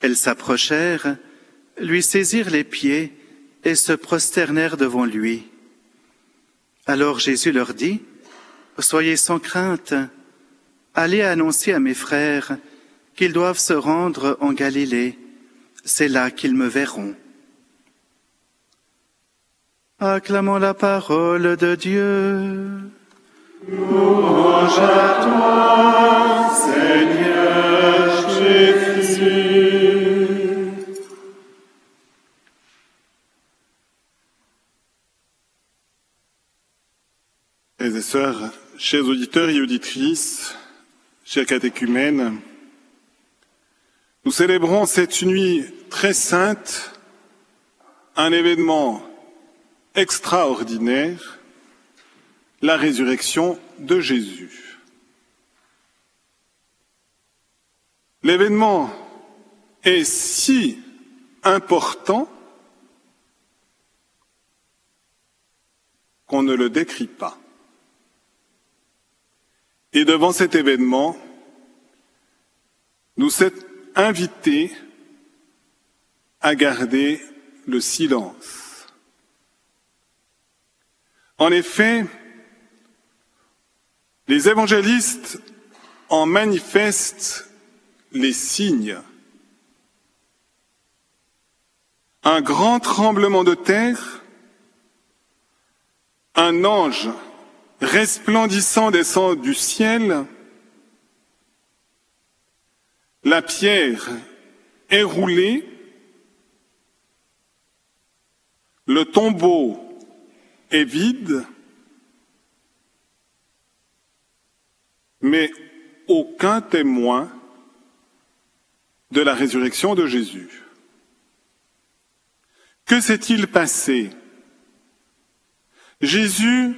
Elles s'approchèrent, lui saisirent les pieds et se prosternèrent devant lui. Alors Jésus leur dit, Soyez sans crainte, allez annoncer à mes frères qu'ils doivent se rendre en Galilée, c'est là qu'ils me verront. Acclamons la parole de Dieu. Louange à toi, Seigneur Jésus. Et sœurs, chers auditeurs et auditrices, chers catéchumènes, nous célébrons cette nuit très sainte un événement extraordinaire, la résurrection de Jésus. L'événement est si important qu'on ne le décrit pas. Et devant cet événement, nous sommes invités à garder le silence. En effet, les évangélistes en manifestent les signes. Un grand tremblement de terre, un ange resplendissant descend du ciel, la pierre est roulée, le tombeau est vide, mais aucun témoin de la résurrection de Jésus. Que s'est-il passé? Jésus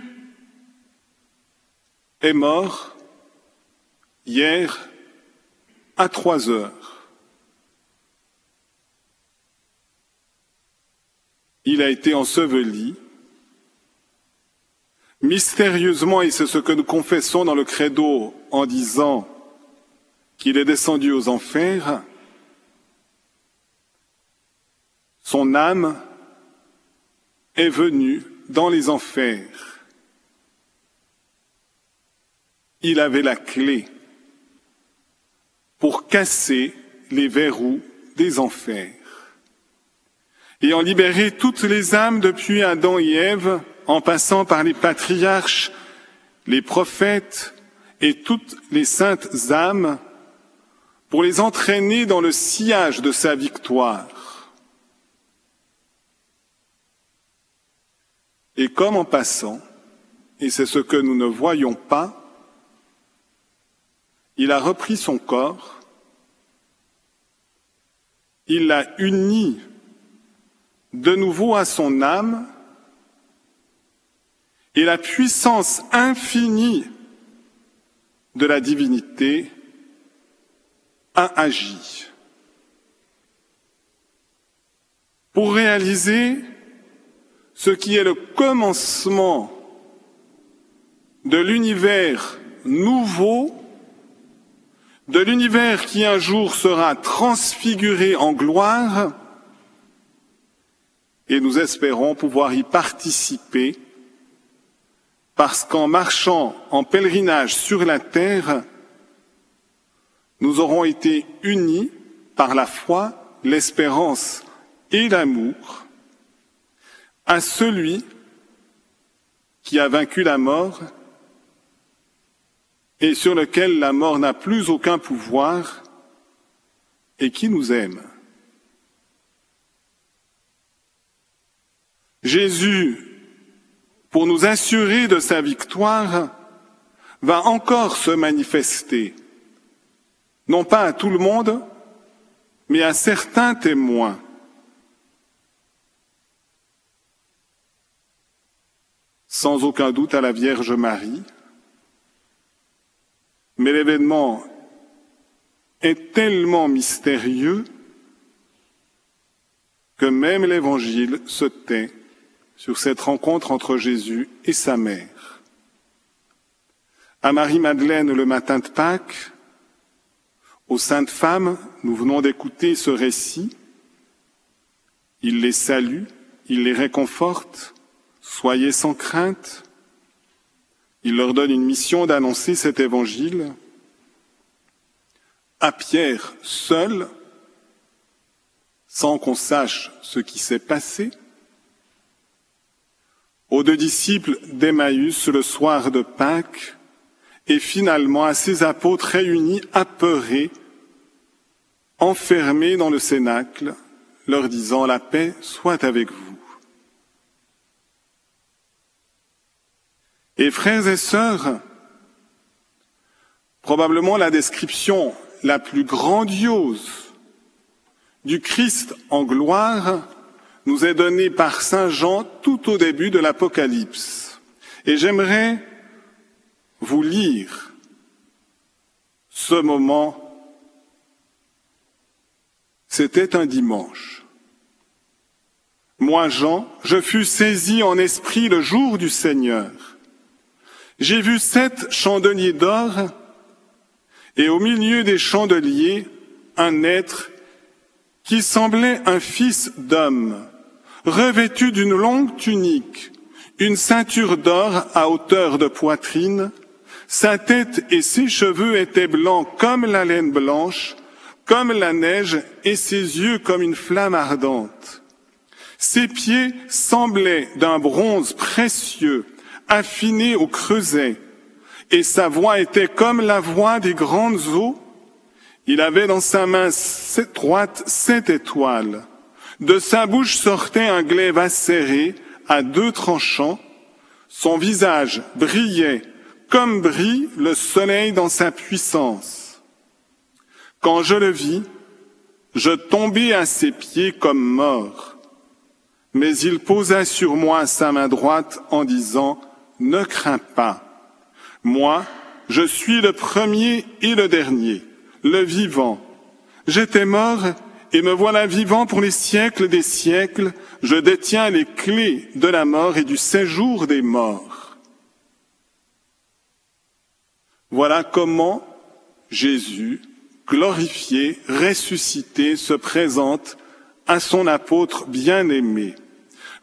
est mort hier à trois heures. Il a été enseveli mystérieusement, et c'est ce que nous confessons dans le credo en disant qu'il est descendu aux enfers, son âme est venue dans les enfers. Il avait la clé pour casser les verrous des enfers en libérer toutes les âmes depuis Adam et Ève en passant par les patriarches, les prophètes et toutes les saintes âmes pour les entraîner dans le sillage de sa victoire. Et comme en passant, et c'est ce que nous ne voyons pas, il a repris son corps, il l'a uni de nouveau à son âme, et la puissance infinie de la divinité a agi pour réaliser ce qui est le commencement de l'univers nouveau, de l'univers qui un jour sera transfiguré en gloire, et nous espérons pouvoir y participer parce qu'en marchant en pèlerinage sur la terre, nous aurons été unis par la foi, l'espérance et l'amour à celui qui a vaincu la mort et sur lequel la mort n'a plus aucun pouvoir et qui nous aime. Jésus pour nous assurer de sa victoire, va encore se manifester, non pas à tout le monde, mais à certains témoins. Sans aucun doute à la Vierge Marie, mais l'événement est tellement mystérieux que même l'Évangile se tait sur cette rencontre entre Jésus et sa mère. À Marie-Madeleine le matin de Pâques, aux saintes femmes, nous venons d'écouter ce récit. Il les salue, il les réconforte, soyez sans crainte. Il leur donne une mission d'annoncer cet évangile. À Pierre seul, sans qu'on sache ce qui s'est passé, aux deux disciples d'Emmaüs le soir de Pâques, et finalement à ces apôtres réunis, apeurés, enfermés dans le cénacle, leur disant La paix soit avec vous. Et frères et sœurs, probablement la description la plus grandiose du Christ en gloire nous est donné par Saint Jean tout au début de l'Apocalypse. Et j'aimerais vous lire ce moment. C'était un dimanche. Moi, Jean, je fus saisi en esprit le jour du Seigneur. J'ai vu sept chandeliers d'or et au milieu des chandeliers un être qui semblait un fils d'homme revêtu d'une longue tunique, une ceinture d'or à hauteur de poitrine, sa tête et ses cheveux étaient blancs comme la laine blanche, comme la neige, et ses yeux comme une flamme ardente. Ses pieds semblaient d'un bronze précieux, affiné au creuset, et sa voix était comme la voix des grandes eaux. Il avait dans sa main droite sept étoiles. De sa bouche sortait un glaive acéré à deux tranchants. Son visage brillait comme brille le soleil dans sa puissance. Quand je le vis, je tombai à ses pieds comme mort. Mais il posa sur moi sa main droite en disant, Ne crains pas. Moi, je suis le premier et le dernier, le vivant. J'étais mort et me voilà vivant pour les siècles des siècles, je détiens les clés de la mort et du séjour des morts. Voilà comment Jésus, glorifié, ressuscité, se présente à son apôtre bien-aimé.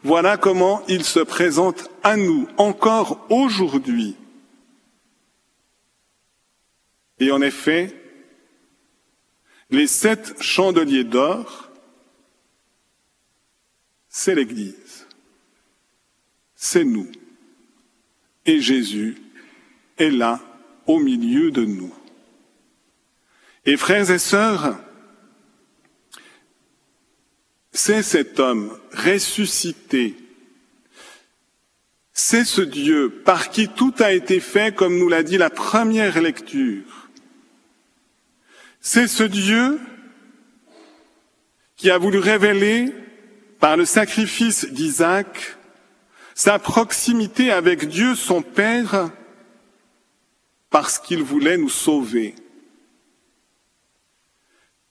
Voilà comment il se présente à nous encore aujourd'hui. Et en effet, les sept chandeliers d'or, c'est l'Église, c'est nous. Et Jésus est là au milieu de nous. Et frères et sœurs, c'est cet homme ressuscité, c'est ce Dieu par qui tout a été fait, comme nous l'a dit la première lecture. C'est ce Dieu qui a voulu révéler par le sacrifice d'Isaac sa proximité avec Dieu son Père parce qu'il voulait nous sauver.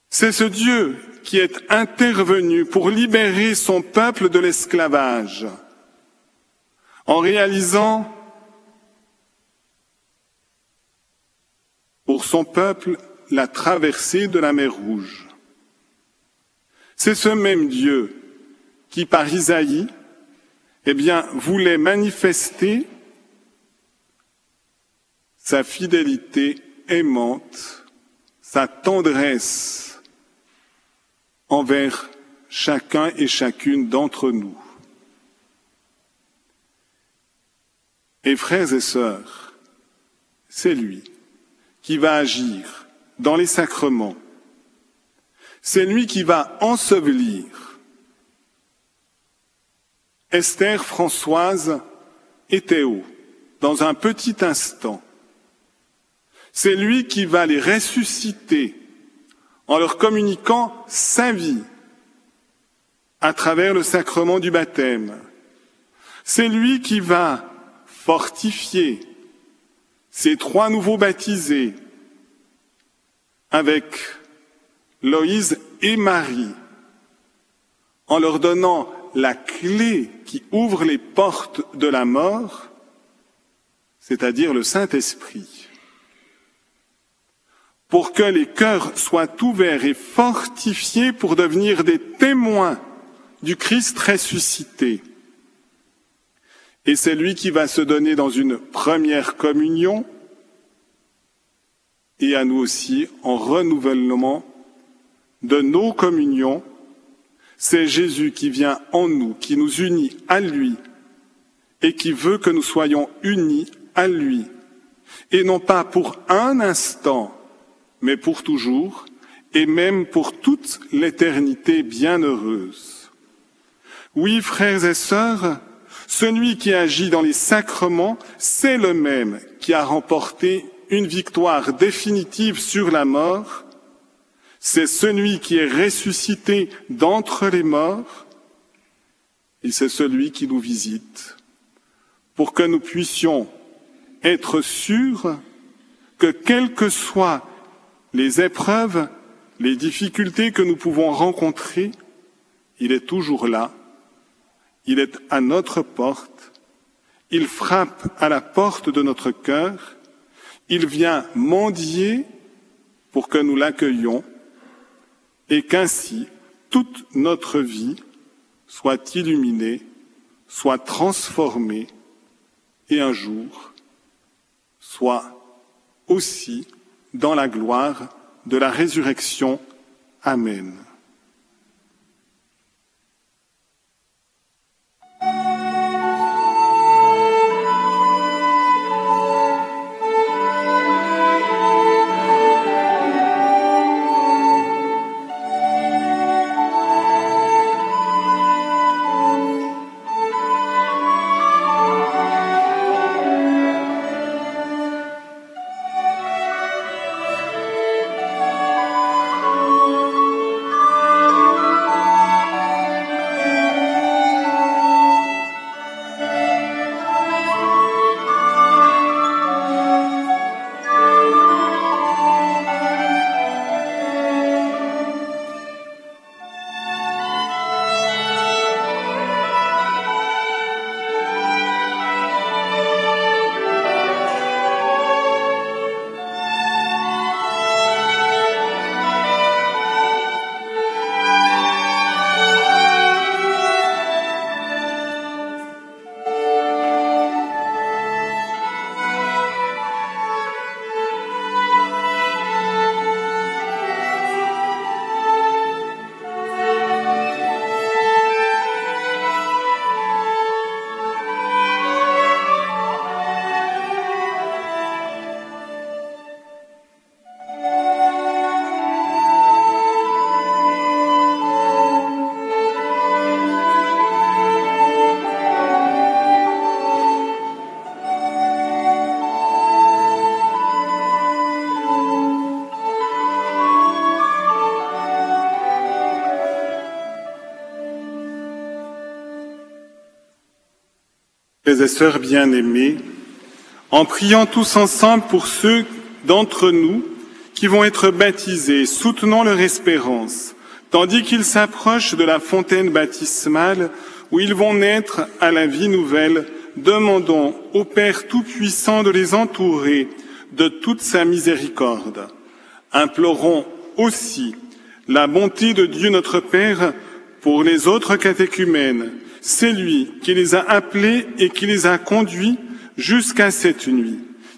C'est ce Dieu qui est intervenu pour libérer son peuple de l'esclavage en réalisant pour son peuple la traversée de la mer Rouge. C'est ce même Dieu qui, par Isaïe, eh bien, voulait manifester sa fidélité aimante, sa tendresse envers chacun et chacune d'entre nous. Et frères et sœurs, c'est lui qui va agir dans les sacrements. C'est lui qui va ensevelir. Esther, Françoise et Théo, dans un petit instant. C'est lui qui va les ressusciter en leur communiquant sa vie à travers le sacrement du baptême. C'est lui qui va fortifier ces trois nouveaux baptisés avec Loïse et Marie en leur donnant la clé qui ouvre les portes de la mort, c'est-à-dire le Saint-Esprit, pour que les cœurs soient ouverts et fortifiés pour devenir des témoins du Christ ressuscité. Et c'est lui qui va se donner dans une première communion et à nous aussi en renouvellement de nos communions. C'est Jésus qui vient en nous, qui nous unit à lui et qui veut que nous soyons unis à lui. Et non pas pour un instant, mais pour toujours et même pour toute l'éternité bienheureuse. Oui, frères et sœurs, celui qui agit dans les sacrements, c'est le même qui a remporté une victoire définitive sur la mort. C'est celui qui est ressuscité d'entre les morts. Et c'est celui qui nous visite pour que nous puissions être sûrs que quelles que soient les épreuves, les difficultés que nous pouvons rencontrer, il est toujours là il est à notre porte, il frappe à la porte de notre cœur, il vient mendier pour que nous l'accueillions et qu'ainsi toute notre vie soit illuminée, soit transformée et un jour soit aussi dans la gloire de la résurrection. Amen. Sœurs bien-aimés, en priant tous ensemble pour ceux d'entre nous qui vont être baptisés, soutenant leur espérance, tandis qu'ils s'approchent de la fontaine baptismale où ils vont naître à la vie nouvelle, demandons au Père Tout-Puissant de les entourer de toute sa miséricorde. Implorons aussi la bonté de Dieu notre Père pour les autres catéchumènes, c'est lui qui les a appelés et qui les a conduits jusqu'à cette nuit,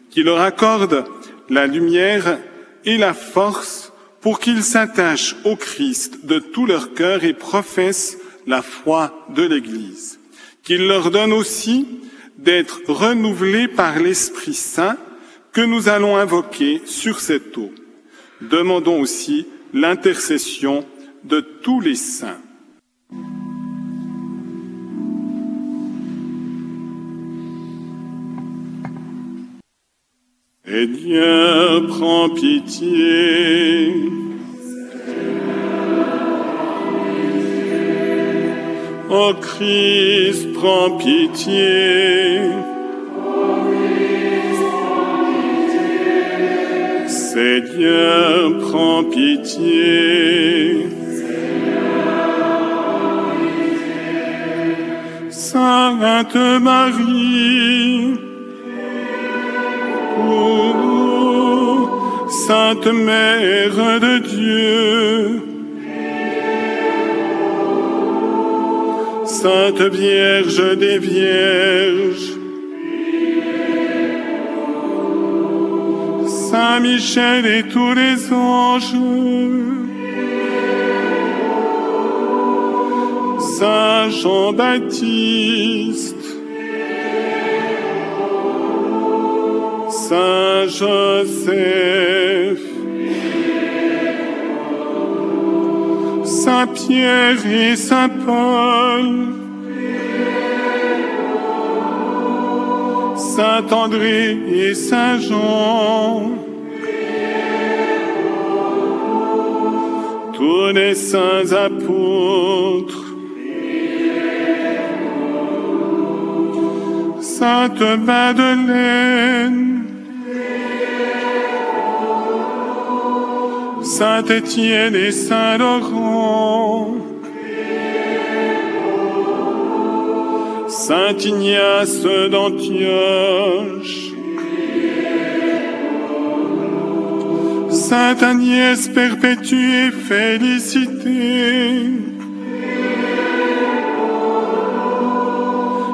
qui leur accorde la lumière et la force pour qu'ils s'attachent au Christ de tout leur cœur et professent la foi de l'Église. Qu'il leur donne aussi d'être renouvelés par l'Esprit Saint que nous allons invoquer sur cette eau. Demandons aussi l'intercession de tous les saints. Seigneur, prends pitié. Ô Christ, prends pitié. Seigneur, prends pitié. Sainte Marie, Sainte Mère de Dieu, Sainte Vierge des Vierges, Saint Michel et tous les anges, Saint Jean-Baptiste, Saint Joseph, Saint Pierre et Saint Paul, Saint André et Saint Jean, tous les saints apôtres, Sainte Madeleine, Saint Étienne et Saint Laurent, Saint Ignace d'Antioche, Sainte Agnès perpétuée félicité,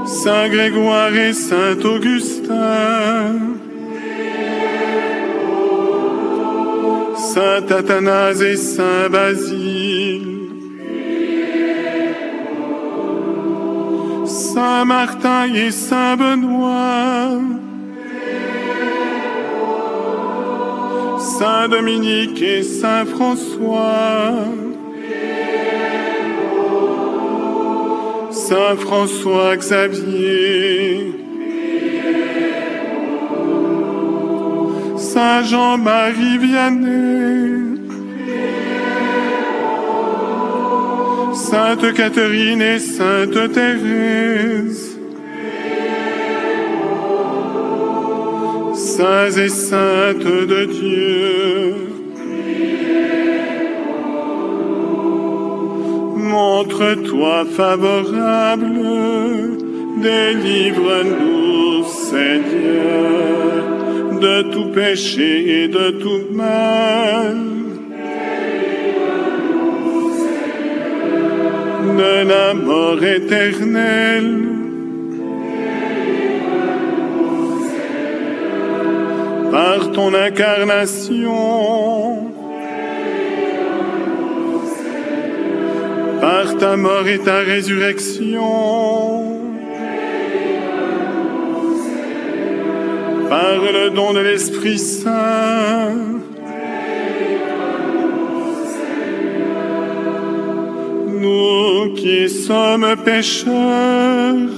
Saint Grégoire et Saint Augustin, Saint Athanase et Saint Basile, Saint Martin et Saint Benoît, Saint Dominique et Saint François, Saint François Xavier, Saint Jean-Marie Vianney, Sainte Catherine et Sainte Thérèse, Saints et Saintes de Dieu, montre-toi favorable, délivre-nous, Seigneur, de tout péché et de tout mal. De la mort éternelle. Par ton incarnation. Par ta mort et ta résurrection. Par le don de l'Esprit Saint. Nous qui sommes pécheurs,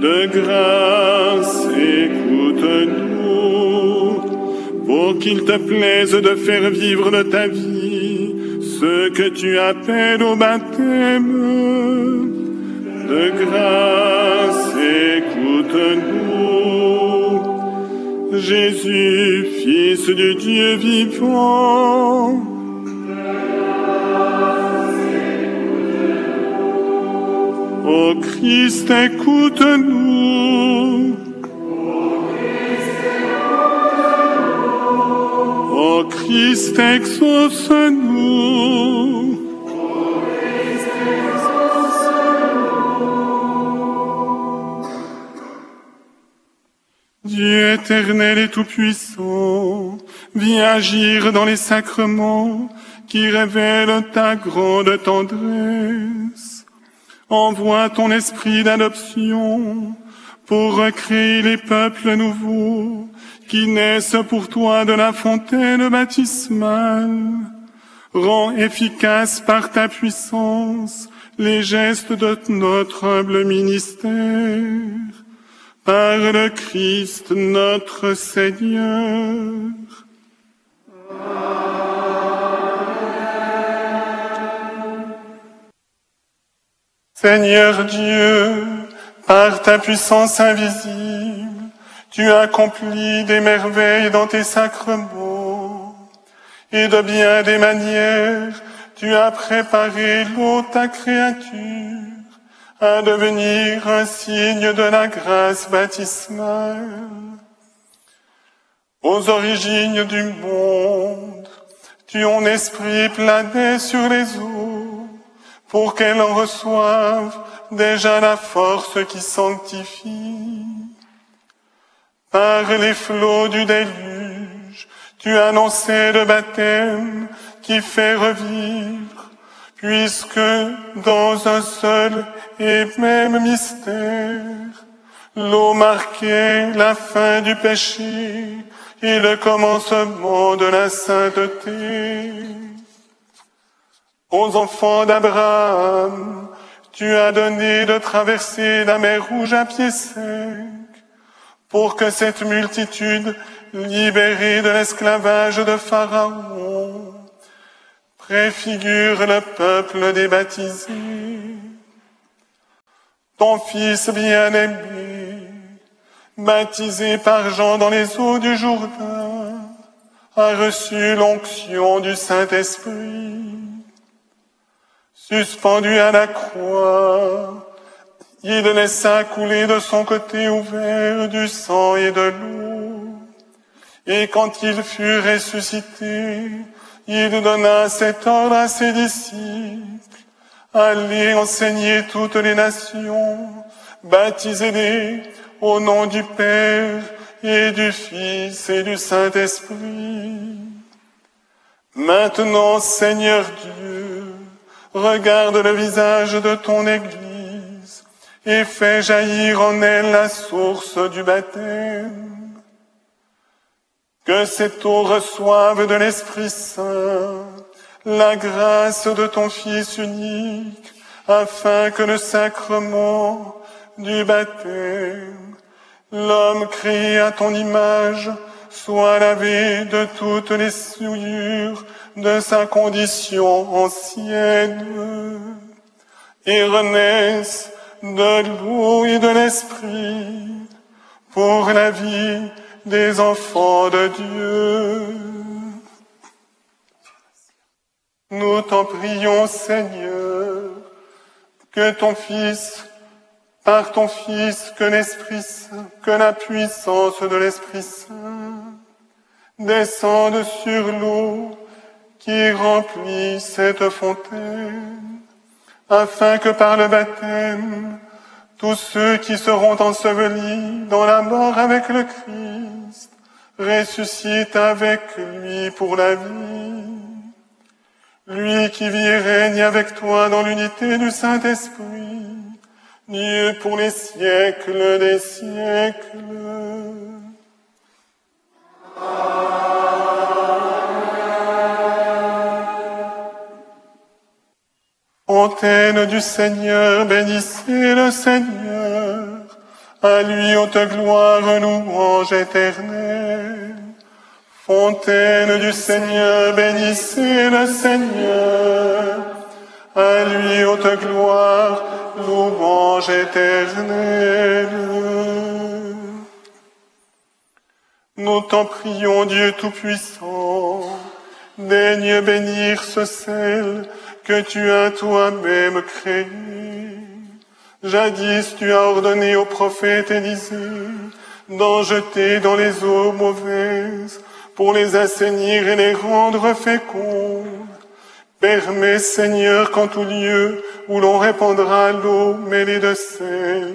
de grâce écoute-nous, pour qu'il te plaise de faire vivre de ta vie ce que tu appelles au baptême. De grâce écoute-nous, Jésus, Fils du Dieu vivant. Ô Christ, écoute-nous. Ô Christ, exauce-nous. Dieu éternel et tout-puissant, viens agir dans les sacrements qui révèlent ta grande tendresse. Envoie ton esprit d'adoption pour recréer les peuples nouveaux qui naissent pour toi de la fontaine baptismale. Rends efficace par ta puissance les gestes de notre humble ministère. Par le Christ notre Seigneur. Seigneur Dieu, par ta puissance invisible, tu as accompli des merveilles dans tes sacrements, et de bien des manières, tu as préparé l'eau ta créature à devenir un signe de la grâce baptismale. Aux origines du monde, tu en esprit plané sur les eaux, pour qu'elles en reçoivent déjà la force qui sanctifie. Par les flots du déluge, tu annoncé le baptême qui fait revivre, puisque dans un seul et même mystère, l'eau marquait la fin du péché et le commencement de la sainteté. Aux enfants d'Abraham, tu as donné de traverser la mer rouge à pied sec, pour que cette multitude, libérée de l'esclavage de Pharaon, préfigure le peuple des baptisés. Ton fils bien-aimé, baptisé par Jean dans les eaux du Jourdain, a reçu l'onction du Saint-Esprit. Suspendu à la croix, il laissa couler de son côté ouvert du sang et de l'eau. Et quand il fut ressuscité, il donna cet ordre à ses disciples. Allez enseigner toutes les nations, baptisez-les au nom du Père et du Fils et du Saint-Esprit. Maintenant, Seigneur Dieu, regarde le visage de ton Église et fais jaillir en elle la source du baptême. Que cette eau reçoive de l'Esprit Saint la grâce de ton Fils unique, afin que le sacrement du baptême, l'homme créé à ton image, soit lavé de toutes les souillures de sa condition ancienne et renaisse de l'eau et de l'esprit pour la vie des enfants de Dieu. Nous t'en prions, Seigneur, que ton Fils, par ton Fils, que l'Esprit que la puissance de l'Esprit Saint descende sur l'eau qui remplit cette fontaine, afin que par le baptême, tous ceux qui seront ensevelis dans la mort avec le Christ ressuscitent avec lui pour la vie. Lui qui vit et règne avec toi dans l'unité du Saint-Esprit, Dieu pour les siècles des siècles. Fontaine du Seigneur, bénissez le Seigneur, à lui haute gloire, louange éternelle. Fontaine du Seigneur, bénissez le Seigneur, à lui haute gloire, louange éternelle. Nous t'en prions, Dieu Tout-Puissant, daigne bénir ce sel que tu as toi-même créé. Jadis tu as ordonné au prophète Élisée d'en jeter dans les eaux mauvaises pour les assainir et les rendre fécondes. Permets, Seigneur, qu'en tout lieu où l'on répandra l'eau mêlée de sel,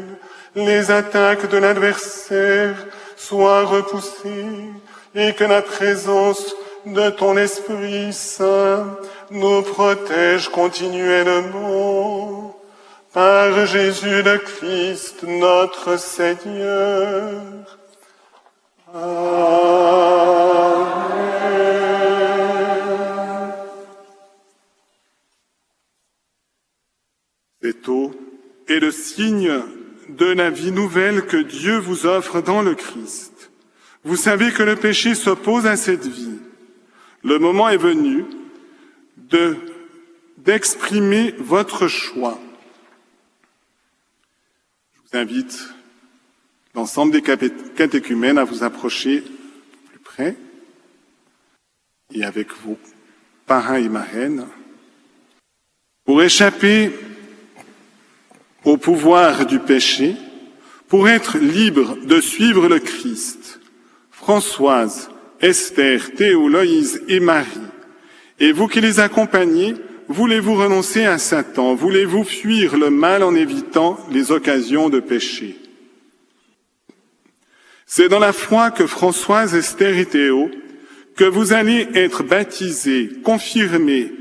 les attaques de l'adversaire soit repoussée et que la présence de ton Esprit Saint nous protège continuellement. Par Jésus le Christ, notre Seigneur. Amen. Cette eau est le signe de la vie nouvelle que Dieu vous offre dans le Christ. Vous savez que le péché s'oppose à cette vie. Le moment est venu de, d'exprimer votre choix. Je vous invite, l'ensemble des catéchumènes, à vous approcher plus près et avec vos parrains et marraines pour échapper au pouvoir du péché, pour être libre de suivre le Christ. Françoise, Esther, Théo, Loïse et Marie. Et vous qui les accompagnez, voulez-vous renoncer à Satan? Voulez-vous fuir le mal en évitant les occasions de péché? C'est dans la foi que Françoise, Esther et Théo que vous allez être baptisés, confirmés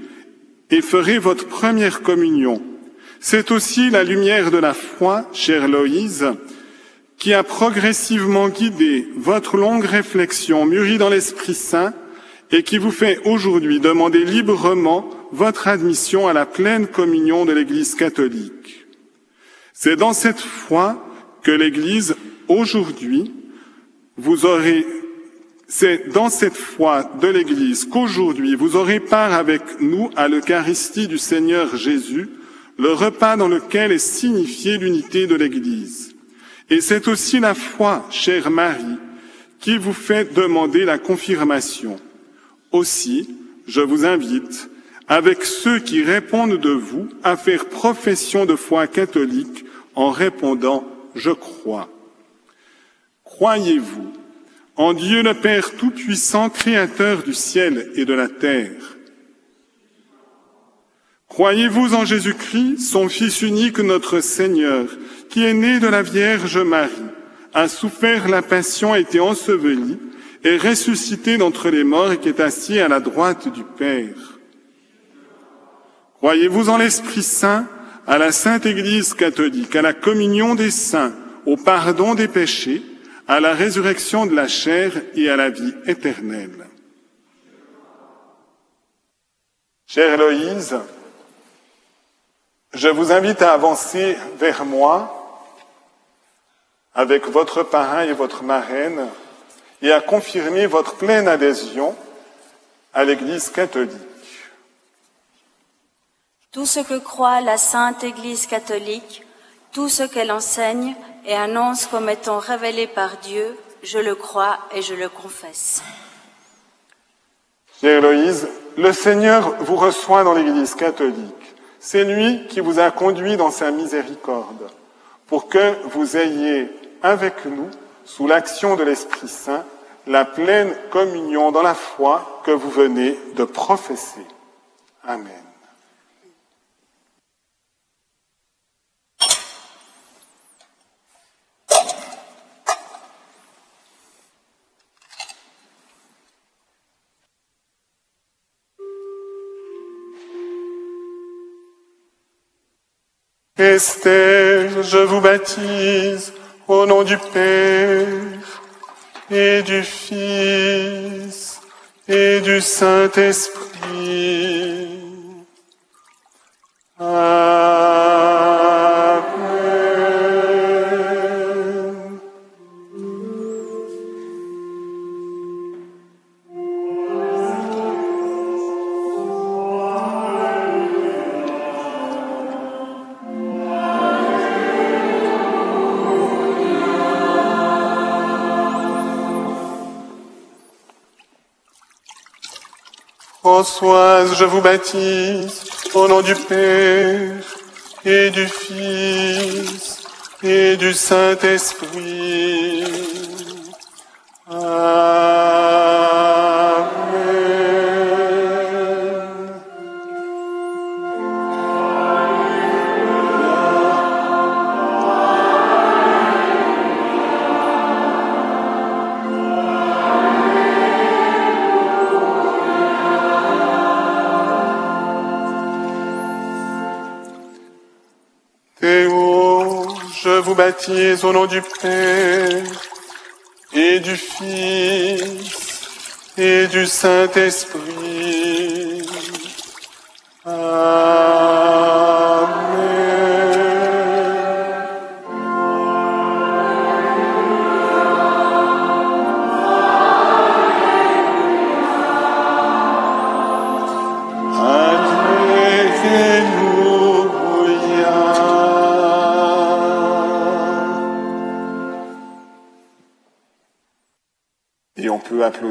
et ferez votre première communion. C'est aussi la lumière de la foi, chère Loïse, qui a progressivement guidé votre longue réflexion mûrie dans l'Esprit Saint et qui vous fait aujourd'hui demander librement votre admission à la pleine communion de l'Église catholique. C'est dans cette foi que l'Église, aujourd'hui, vous aurez, c'est dans cette foi de l'Église qu'aujourd'hui vous aurez part avec nous à l'Eucharistie du Seigneur Jésus, le repas dans lequel est signifiée l'unité de l'Église. Et c'est aussi la foi, chère Marie, qui vous fait demander la confirmation. Aussi, je vous invite, avec ceux qui répondent de vous, à faire profession de foi catholique en répondant Je crois. Croyez-vous en Dieu le Père Tout-Puissant, Créateur du ciel et de la terre? Croyez-vous en Jésus-Christ, son Fils unique, notre Seigneur, qui est né de la Vierge Marie, a souffert la passion, a été enseveli, est ressuscité d'entre les morts et qui est assis à la droite du Père. Croyez-vous en l'Esprit Saint, à la Sainte Église catholique, à la communion des saints, au pardon des péchés, à la résurrection de la chair et à la vie éternelle? Chère Héloïse, je vous invite à avancer vers moi avec votre parrain et votre marraine et à confirmer votre pleine adhésion à l'Église catholique. Tout ce que croit la Sainte Église catholique, tout ce qu'elle enseigne et annonce comme étant révélé par Dieu, je le crois et je le confesse. Chère Héloïse, le Seigneur vous reçoit dans l'Église catholique. C'est lui qui vous a conduit dans sa miséricorde pour que vous ayez avec nous, sous l'action de l'Esprit Saint, la pleine communion dans la foi que vous venez de professer. Amen. Esther, je vous baptise au nom du Père et du Fils et du Saint-Esprit. Françoise, je vous baptise au nom du Père et du Fils et du Saint-Esprit. Amen. Baptise au nom du Père et du Fils et du Saint-Esprit.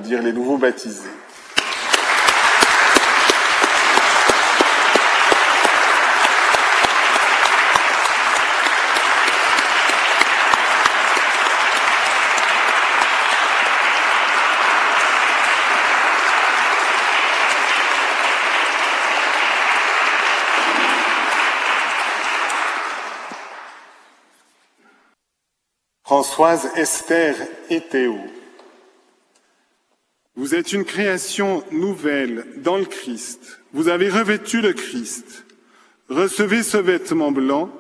Applaudir les nouveaux baptisés. Françoise, Esther et Théo. Vous êtes une création nouvelle dans le Christ. Vous avez revêtu le Christ. Recevez ce vêtement blanc.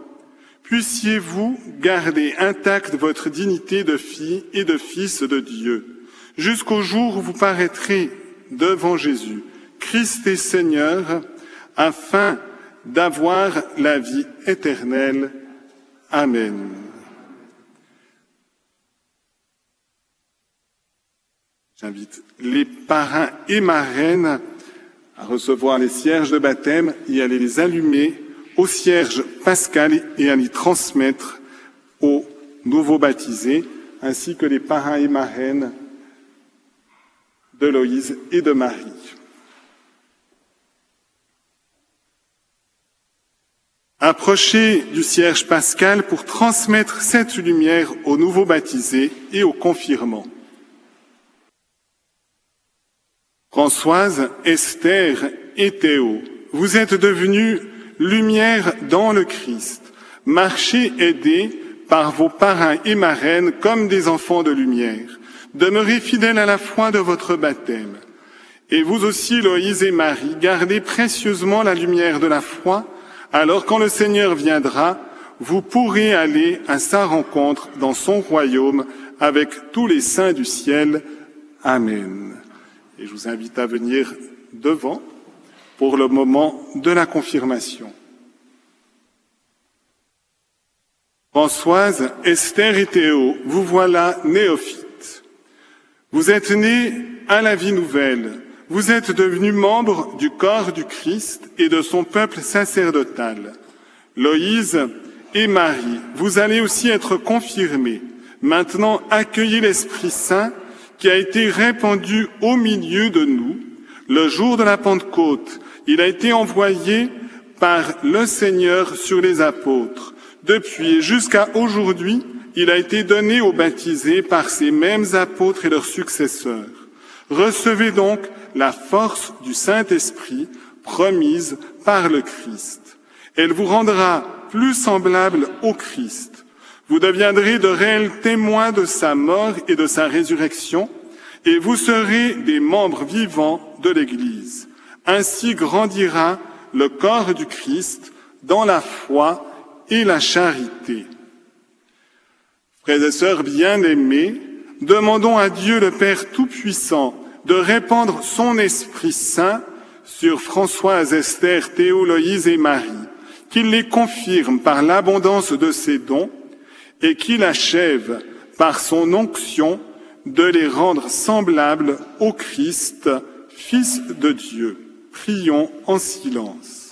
Puissiez-vous garder intacte votre dignité de fille et de fils de Dieu, jusqu'au jour où vous paraîtrez devant Jésus, Christ et Seigneur, afin d'avoir la vie éternelle. Amen. J'invite les parrains et marraines à recevoir les cierges de baptême et à les allumer au cierge pascal et à les transmettre aux nouveaux baptisés, ainsi que les parrains et marraines de Loïse et de Marie. Approchez du cierge pascal pour transmettre cette lumière aux nouveaux baptisés et aux confirmants. Françoise, Esther et Théo, vous êtes devenus lumière dans le Christ. Marchez aidés par vos parrains et marraines comme des enfants de lumière. Demeurez fidèles à la foi de votre baptême. Et vous aussi, Loïse et Marie, gardez précieusement la lumière de la foi, alors quand le Seigneur viendra, vous pourrez aller à sa rencontre dans son royaume avec tous les saints du ciel. Amen. Et je vous invite à venir devant pour le moment de la confirmation. Françoise, Esther et Théo, vous voilà néophytes. Vous êtes nés à la vie nouvelle. Vous êtes devenus membres du corps du Christ et de son peuple sacerdotal. Loïse et Marie, vous allez aussi être confirmés. Maintenant, accueillez l'Esprit Saint qui a été répandu au milieu de nous le jour de la Pentecôte. Il a été envoyé par le Seigneur sur les apôtres. Depuis jusqu'à aujourd'hui, il a été donné aux baptisés par ces mêmes apôtres et leurs successeurs. Recevez donc la force du Saint-Esprit promise par le Christ. Elle vous rendra plus semblable au Christ. Vous deviendrez de réels témoins de sa mort et de sa résurrection, et vous serez des membres vivants de l'Église. Ainsi grandira le corps du Christ dans la foi et la charité. Frères et sœurs bien-aimés, demandons à Dieu le Père Tout-Puissant de répandre son Esprit Saint sur Françoise, Esther, Théo, Loïse et Marie, qu'il les confirme par l'abondance de ses dons et qu'il achève par son onction de les rendre semblables au Christ, Fils de Dieu. Prions en silence.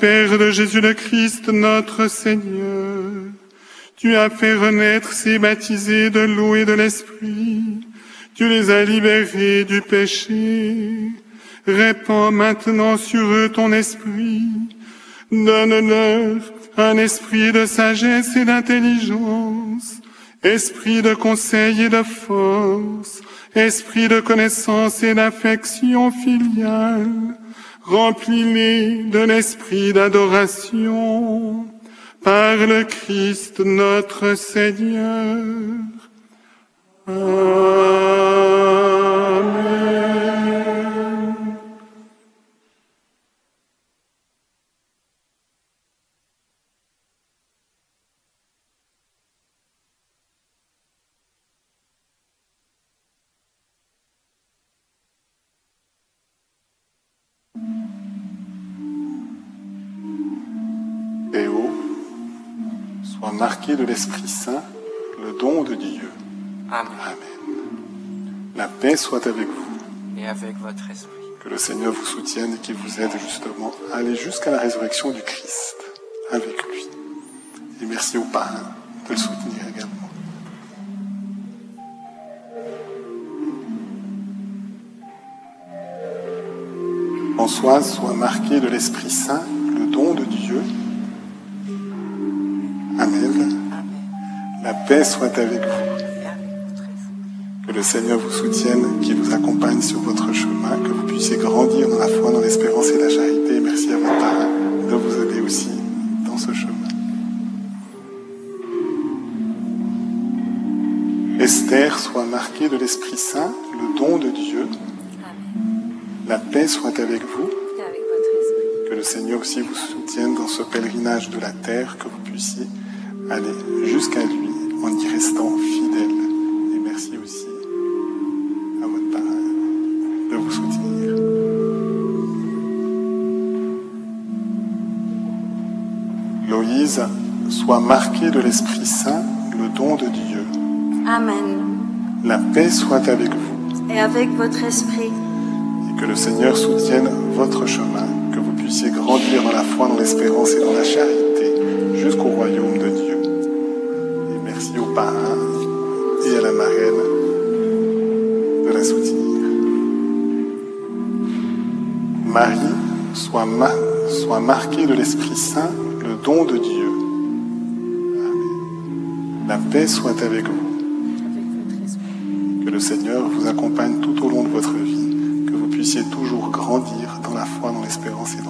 Père de Jésus le Christ, notre Seigneur, tu as fait renaître ces baptisés de l'eau et de l'Esprit. Tu les as libérés du péché. Répands maintenant sur eux ton esprit. Donne-leur un esprit de sagesse et d'intelligence, esprit de conseil et de force, esprit de connaissance et d'affection filiale. Remplis-les de l'esprit d'adoration par le Christ notre Seigneur. De l'Esprit Saint, le don de Dieu. Amen. Amen. La paix soit avec vous. Et avec votre esprit. Que le Seigneur vous soutienne et qu'il vous aide justement à aller jusqu'à la résurrection du Christ avec lui. Et merci au parrain de le soutenir également. Françoise soit marquée de l'Esprit Saint, paix soit avec vous. Que le Seigneur vous soutienne, qu'il vous accompagne sur votre chemin, que vous puissiez grandir dans la foi, dans l'espérance et la charité. Merci à votre parrain de vous aider aussi dans ce chemin. Esther soit marquée de l'Esprit Saint, le don de Dieu. La paix soit avec vous. Que le Seigneur aussi vous soutienne dans ce pèlerinage de la terre, que vous puissiez aller jusqu'à lui en y restant fidèle. Et merci aussi à votre parrain de vous soutenir. Loïse, soit marquée de l'Esprit Saint, le don de Dieu. Amen. La paix soit avec vous. Et avec votre esprit. et que le Seigneur soutienne votre chemin, que vous puissiez grandir dans la foi, dans l'espérance et dans la charité jusqu'au royaume et à la marraine de la soutenir. Marie, soit, ma- soit marquée de l'Esprit Saint, le don de Dieu. La paix soit avec vous. Que le Seigneur vous accompagne tout au long de votre vie, que vous puissiez toujours grandir dans la foi, dans l'espérance et dans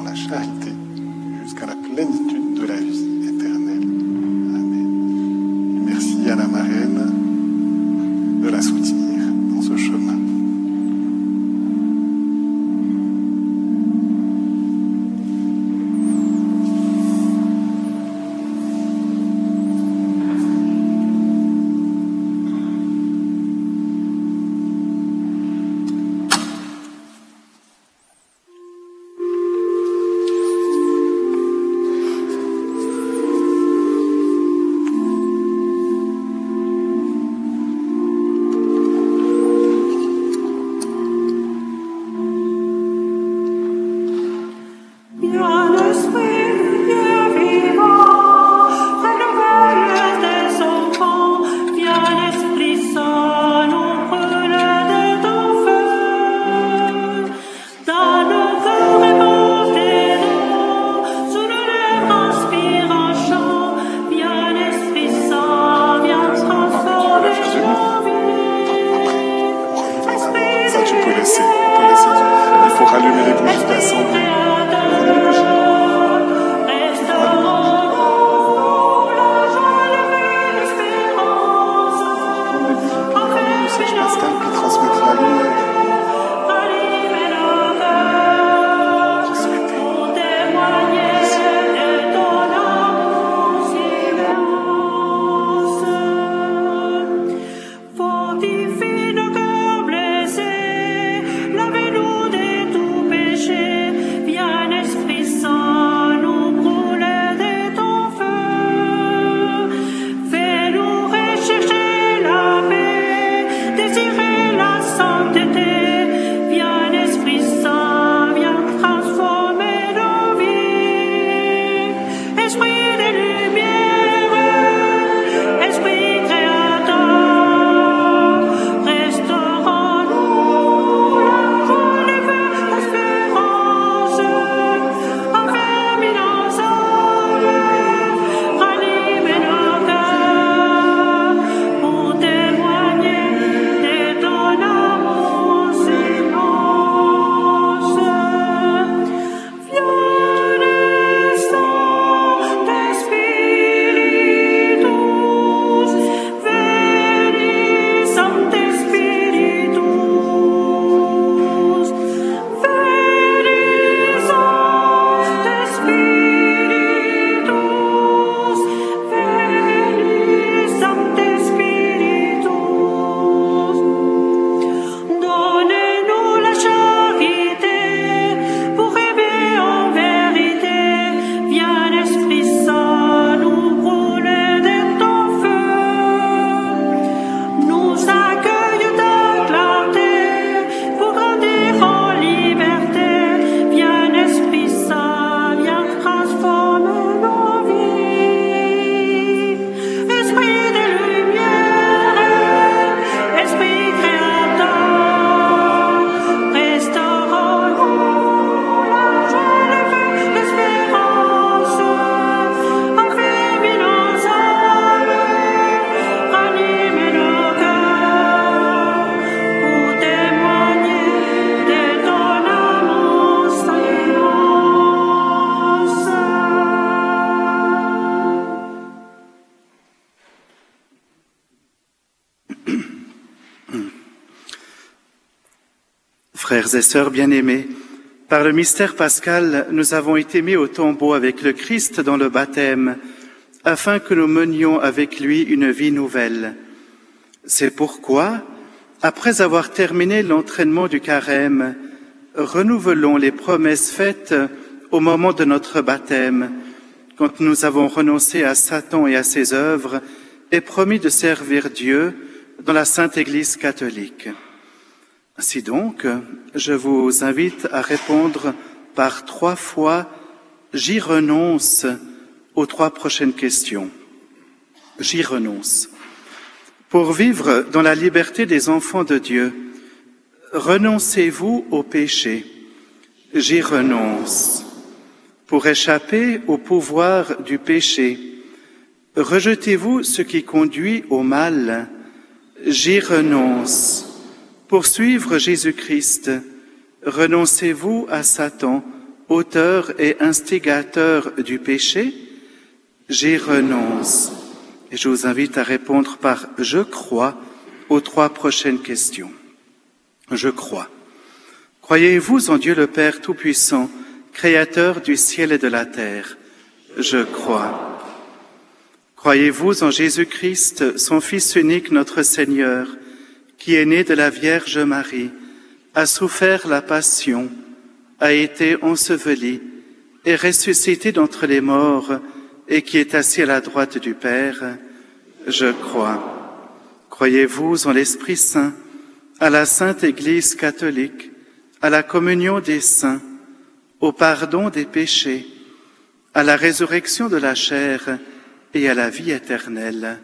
Frères et sœurs bien-aimés, par le mystère pascal, nous avons été mis au tombeau avec le Christ dans le baptême, afin que nous menions avec lui une vie nouvelle. C'est pourquoi, après avoir terminé l'entraînement du carême, renouvelons les promesses faites au moment de notre baptême, quand nous avons renoncé à Satan et à ses œuvres et promis de servir Dieu dans la Sainte Église catholique. Ainsi donc, je vous invite à répondre par trois fois J'y renonce aux trois prochaines questions. J'y renonce. Pour vivre dans la liberté des enfants de Dieu, renoncez-vous au péché. J'y renonce. Pour échapper au pouvoir du péché, rejetez-vous ce qui conduit au mal. J'y renonce. Pour suivre Jésus-Christ, renoncez-vous à Satan, auteur et instigateur du péché? J'y renonce. Et je vous invite à répondre par je crois aux trois prochaines questions. Je crois. Croyez-vous en Dieu le Père Tout-Puissant, Créateur du ciel et de la terre? Je crois. Croyez-vous en Jésus-Christ, son Fils unique, notre Seigneur, qui est né de la Vierge Marie, a souffert la passion, a été enseveli et ressuscité d'entre les morts, et qui est assis à la droite du Père, je crois. Croyez-vous en l'Esprit Saint, à la Sainte Église catholique, à la communion des saints, au pardon des péchés, à la résurrection de la chair et à la vie éternelle,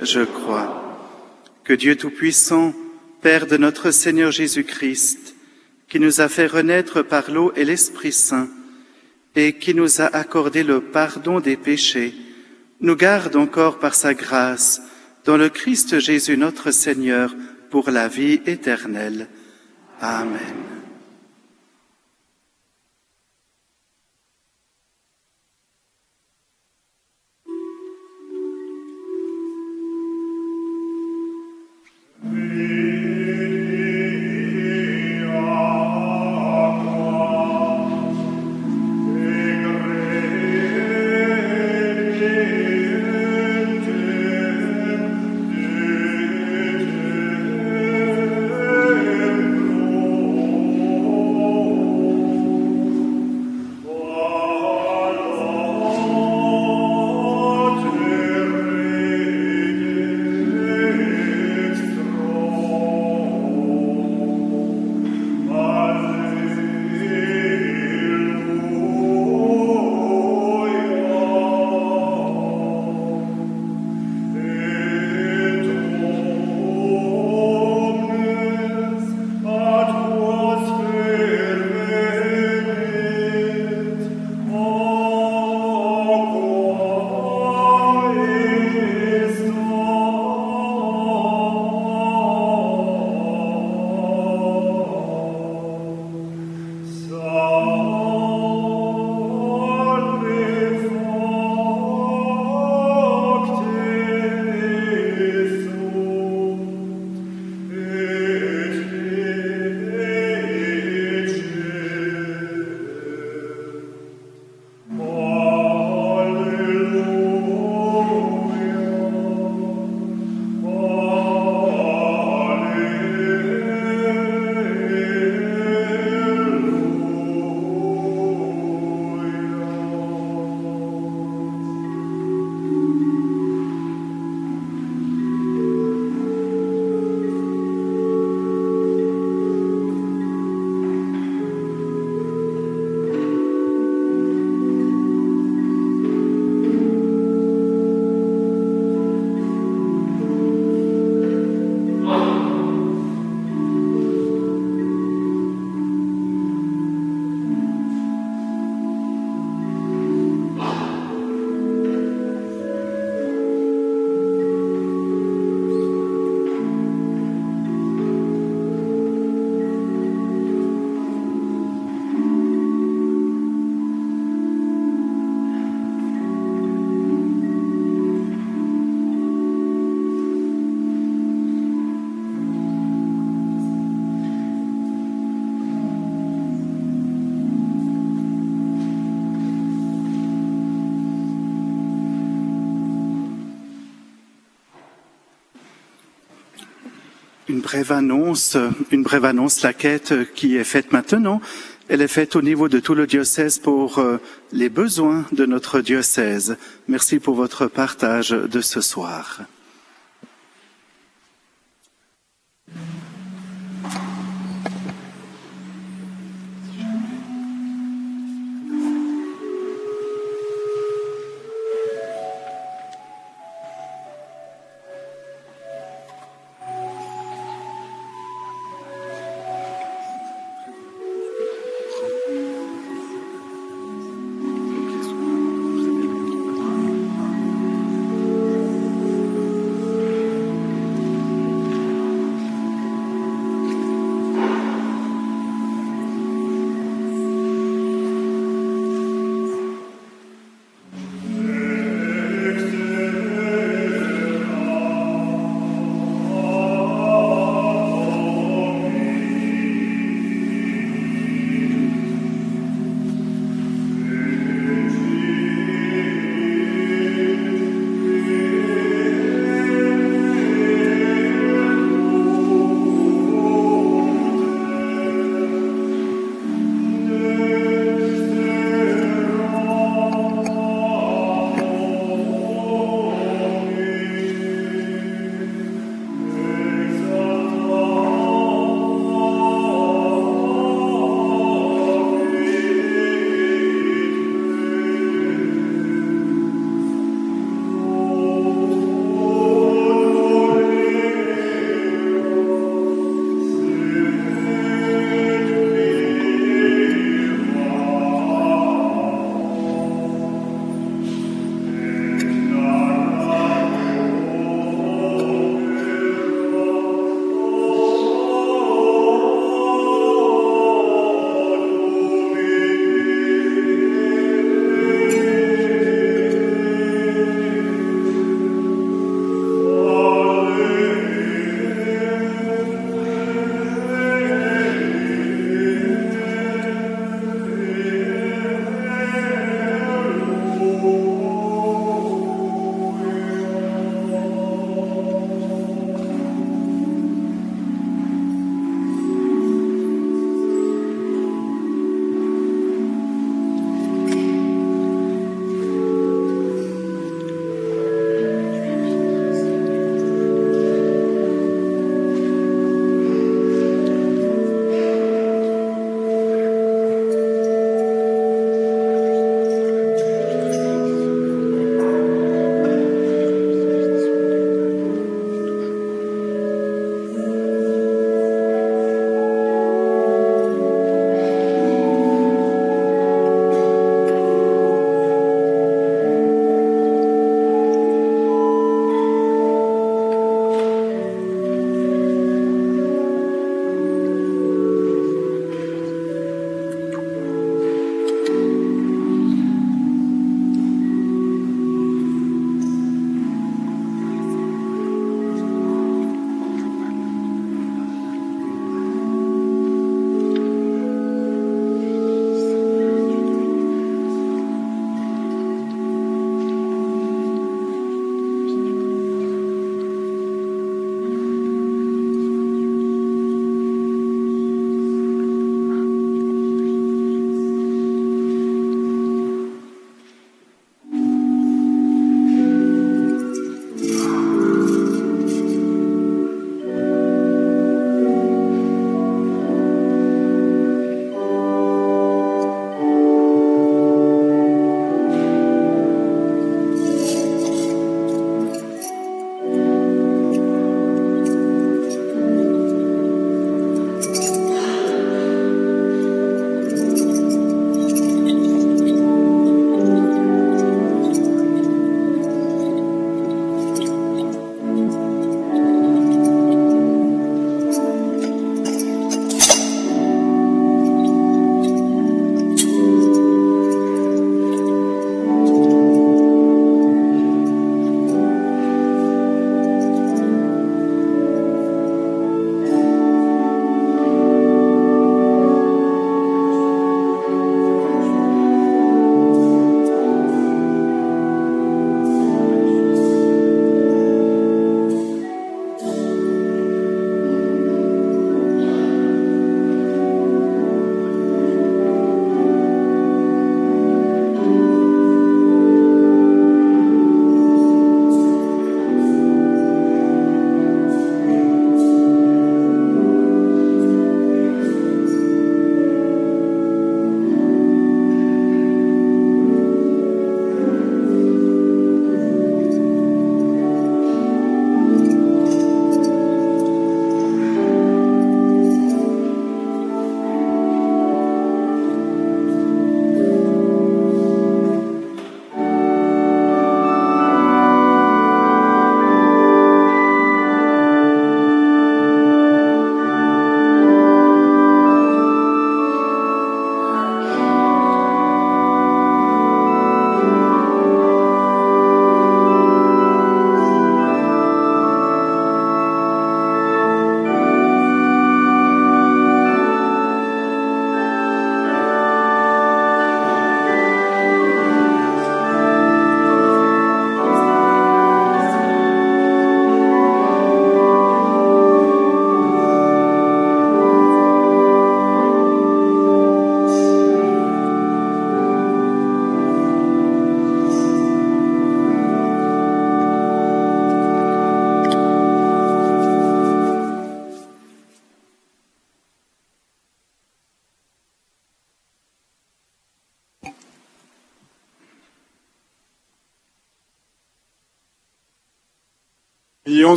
je crois. Que Dieu Tout-Puissant, Père de notre Seigneur Jésus-Christ, qui nous a fait renaître par l'eau et l'Esprit Saint, et qui nous a accordé le pardon des péchés, nous garde encore par sa grâce dans le Christ Jésus notre Seigneur pour la vie éternelle. Amen. Brève annonce, une brève annonce, la quête qui est faite maintenant, elle est faite au niveau de tout le diocèse pour euh, les besoins de notre diocèse. Merci pour votre partage de ce soir.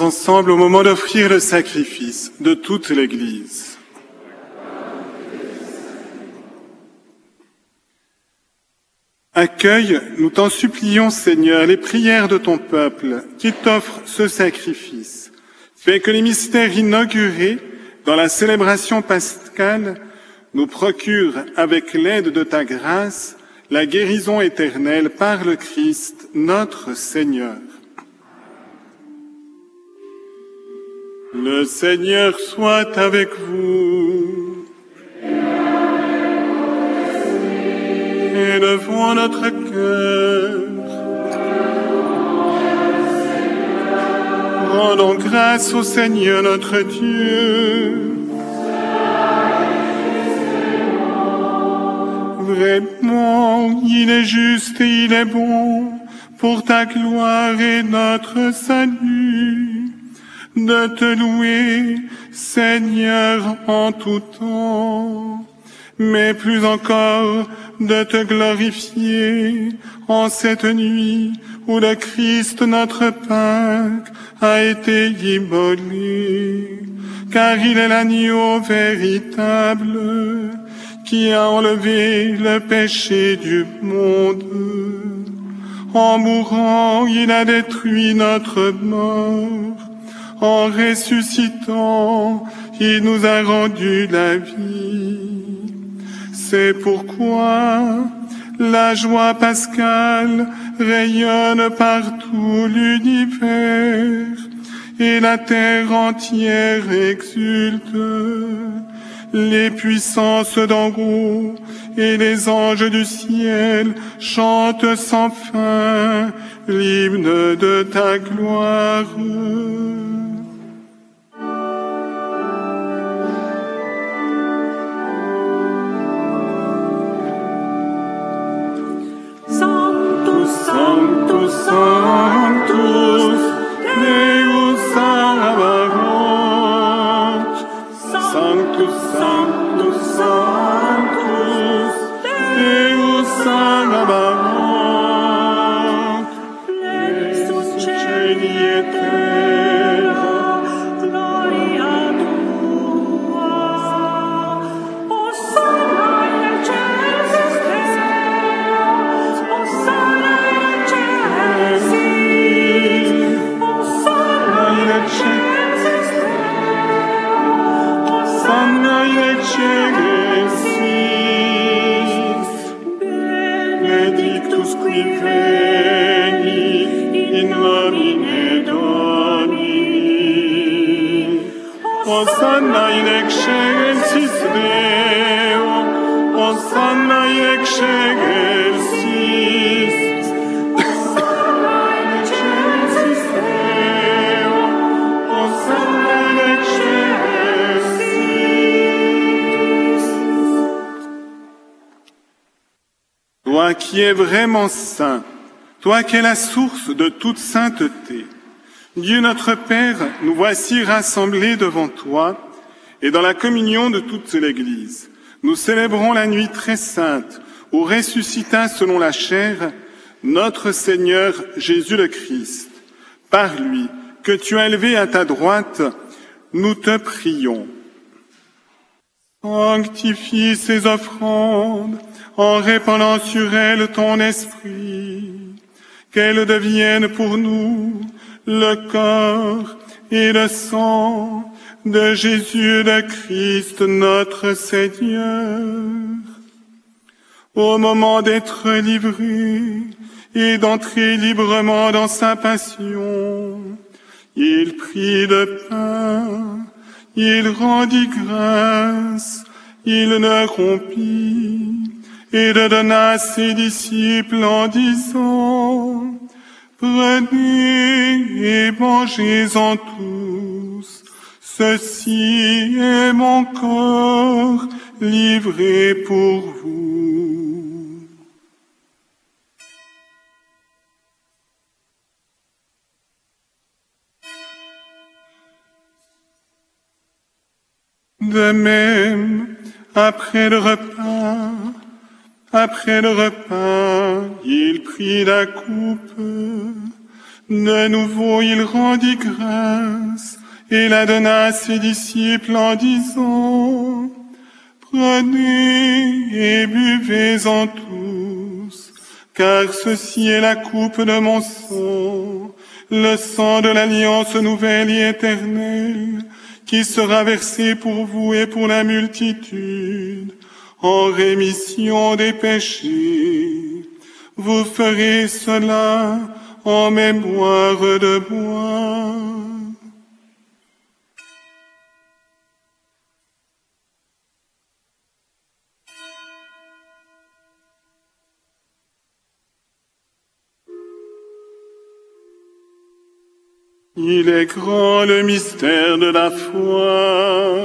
Ensemble au moment d'offrir le sacrifice de toute l'Église. Accueille, nous t'en supplions Seigneur, les prières de ton peuple qui t'offre ce sacrifice. Fais que les mystères inaugurés dans la célébration pascale nous procurent, avec l'aide de ta grâce, la guérison éternelle par le Christ, notre Seigneur. Le Seigneur soit avec vous. Élevons notre cœur. Rendons grâce au Seigneur notre Dieu. Vraiment, il est juste et il est bon pour ta gloire et notre salut de te louer, Seigneur, en tout temps, mais plus encore de te glorifier en cette nuit où le Christ, notre Pâque, a été immolé, car il est l'agneau véritable qui a enlevé le péché du monde. En mourant, il a détruit notre mort. En ressuscitant, il nous a rendu la vie. C'est pourquoi la joie pascale rayonne par tout l'univers et la terre entière exulte. Les puissances d'en haut et les anges du ciel chantent sans fin l'hymne de ta gloire. Sanctus, Deus Toi qui es vraiment saint, toi qui es la source de toute sainteté, Dieu notre Père, nous voici rassemblés devant toi et dans la communion de toute l'Église. Nous célébrons la nuit très sainte où ressuscita selon la chair notre Seigneur Jésus le Christ. Par lui, que tu as élevé à ta droite, nous te prions. Sanctifie ces offrandes en répandant sur elles ton esprit, qu'elles deviennent pour nous le corps et le sang de Jésus le Christ notre Seigneur. Au moment d'être livré et d'entrer librement dans sa passion, il prit le pain, il rendit grâce, il le rompit et le donna à ses disciples en disant, Prenez et mangez-en tous, ceci est mon corps livré pour vous. De même, après le repas, après le repas, il prit la coupe, De nouveau il rendit grâce et la donna à ses disciples en disant, Prenez et buvez-en tous, car ceci est la coupe de mon sang, le sang de l'alliance nouvelle et éternelle, qui sera versé pour vous et pour la multitude, en rémission des péchés. Vous ferez cela en mémoire de moi. Il est grand le mystère de la foi.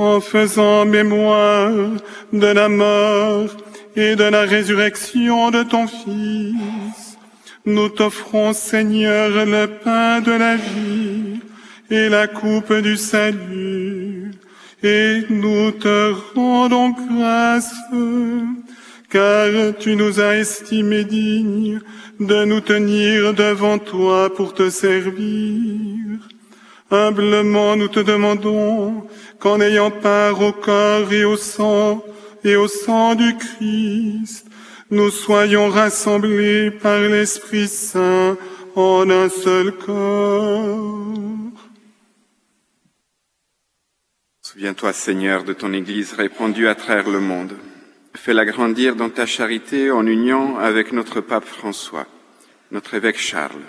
En faisant mémoire de la mort et de la résurrection de ton Fils. Nous t'offrons, Seigneur, le pain de la vie et la coupe du salut, et nous te rendons grâce, car tu nous as estimés dignes de nous tenir devant toi pour te servir. Humblement nous te demandons qu'en ayant part au corps et au sang et au sang du Christ, nous soyons rassemblés par l'Esprit Saint en un seul corps. Souviens-toi, Seigneur, de ton Église répandue à travers le monde. Fais-la grandir dans ta charité en union avec notre pape François, notre évêque Charles,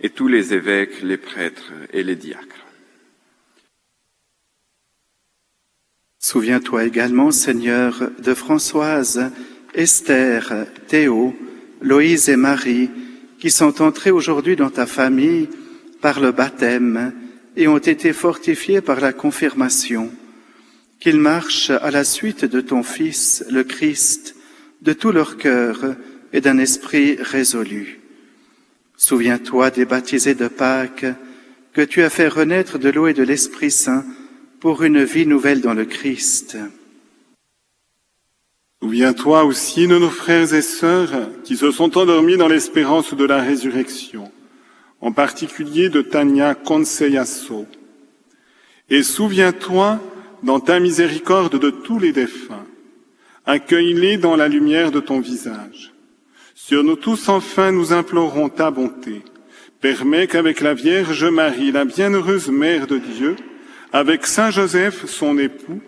et tous les évêques, les prêtres et les diacres. Souviens-toi également, Seigneur, de Françoise, Esther, Théo, Loïse et Marie, qui sont entrés aujourd'hui dans ta famille par le baptême et ont été fortifiés par la confirmation. Qu'ils marchent à la suite de ton Fils, le Christ, de tout leur cœur et d'un esprit résolu. Souviens-toi des baptisés de Pâques que tu as fait renaître de l'eau et de l'Esprit Saint pour une vie nouvelle dans le Christ. Souviens-toi aussi de nos frères et sœurs qui se sont endormis dans l'espérance de la résurrection, en particulier de Tania Conseyasso. Et souviens-toi dans ta miséricorde de tous les défunts. Accueille-les dans la lumière de ton visage. Sur nous tous enfin nous implorons ta bonté. Permets qu'avec la Vierge Marie, la bienheureuse Mère de Dieu, avec Saint Joseph, son époux,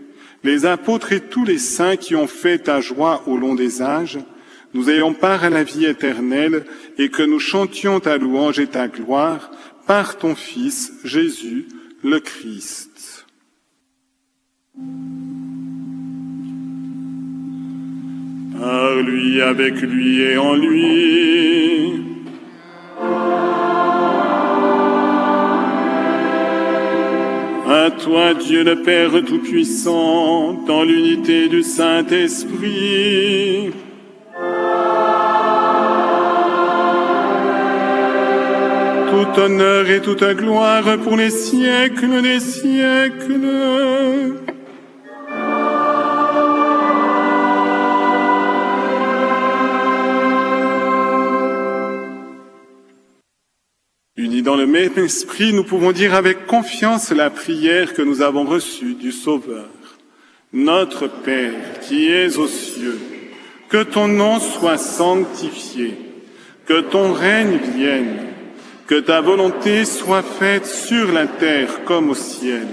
les apôtres et tous les saints qui ont fait ta joie au long des âges, nous ayons part à la vie éternelle et que nous chantions ta louange et ta gloire par ton Fils Jésus le Christ. Par lui, avec lui et en lui. À toi, Dieu le Père Tout-Puissant, dans l'unité du Saint-Esprit. Tout honneur et toute gloire pour les siècles des siècles. Dans le même esprit, nous pouvons dire avec confiance la prière que nous avons reçue du Sauveur. Notre Père qui es aux cieux, que ton nom soit sanctifié, que ton règne vienne, que ta volonté soit faite sur la terre comme au ciel.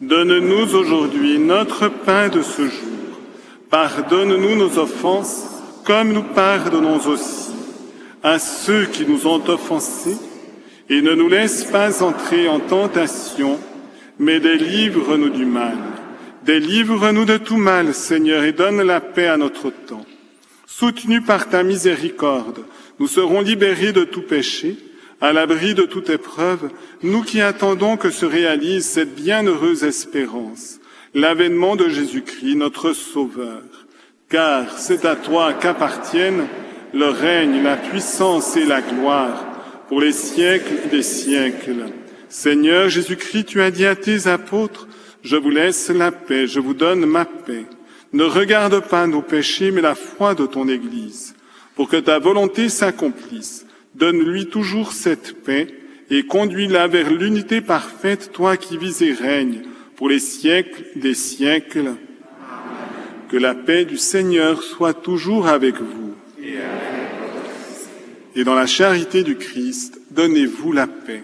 Donne-nous aujourd'hui notre pain de ce jour. Pardonne-nous nos offenses comme nous pardonnons aussi à ceux qui nous ont offensés et ne nous laisse pas entrer en tentation, mais délivre-nous du mal. Délivre-nous de tout mal, Seigneur, et donne la paix à notre temps. Soutenus par ta miséricorde, nous serons libérés de tout péché, À l'abri de toute épreuve, nous qui attendons que se réalise cette bienheureuse espérance, l'avènement de Jésus-Christ, notre Sauveur. Car c'est à toi qu'appartiennent le règne, la puissance et la gloire pour les siècles des siècles. Seigneur Jésus-Christ, tu as dit à tes apôtres, je vous laisse la paix, je vous donne ma paix. Ne regarde pas nos péchés, mais la foi de ton Église, pour que ta volonté s'accomplisse. Donne-lui toujours cette paix et conduis-la vers l'unité parfaite, toi qui vis et règnes pour les siècles des siècles. Que la paix du Seigneur soit toujours avec vous. Dans la charité du Christ, donnez-vous la paix.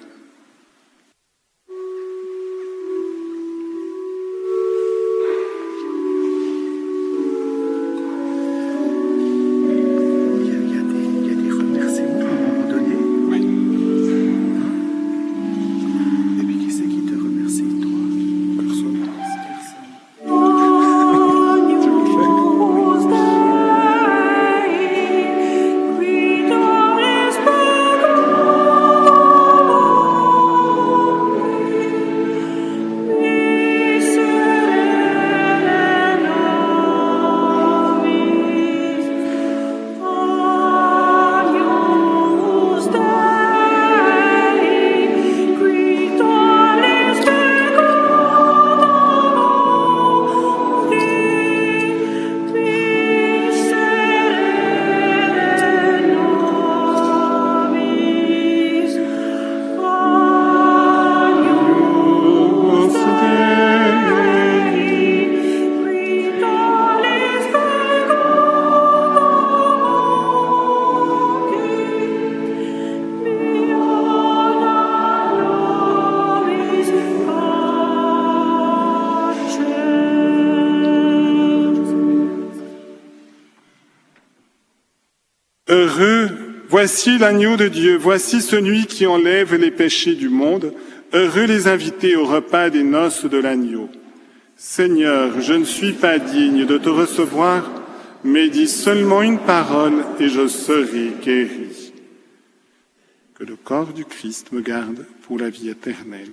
Voici l'agneau de Dieu, voici celui qui enlève les péchés du monde. Heureux les invités au repas des noces de l'agneau. Seigneur, je ne suis pas digne de te recevoir, mais dis seulement une parole et je serai guéri. Que le corps du Christ me garde pour la vie éternelle.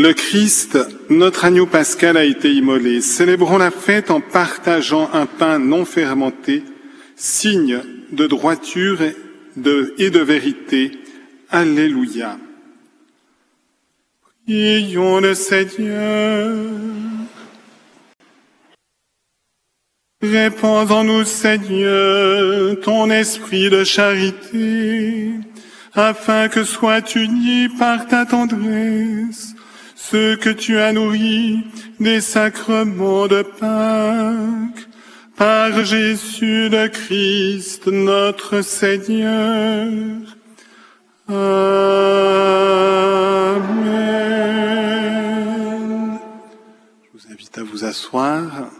Le Christ, notre agneau pascal, a été immolé. Célébrons la fête en partageant un pain non fermenté, signe de droiture et de, vérité. Alléluia. Prions le Seigneur. Répands en nous, Seigneur, ton esprit de charité, afin que soient unis par ta tendresse ceux que tu as nourris des sacrements de Pâques, par Jésus le Christ, notre Seigneur. Amen. Je vous invite à vous asseoir.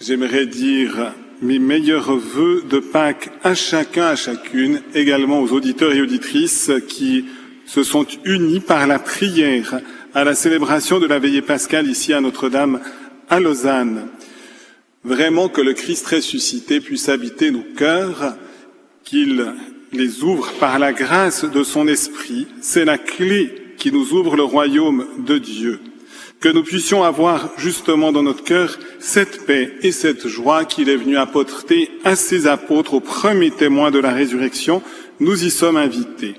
J'aimerais dire mes meilleurs voeux de Pâques à chacun, à chacune, également aux auditeurs et auditrices qui se sont unis par la prière à la célébration de la veillée pascale ici à Notre-Dame à Lausanne. Vraiment que le Christ ressuscité puisse habiter nos cœurs, qu'il les ouvre par la grâce de son esprit. C'est la clé qui nous ouvre le royaume de Dieu. Que nous puissions avoir justement dans notre cœur cette paix et cette joie qu'il est venu apporter à ses apôtres, aux premiers témoins de la résurrection. Nous y sommes invités.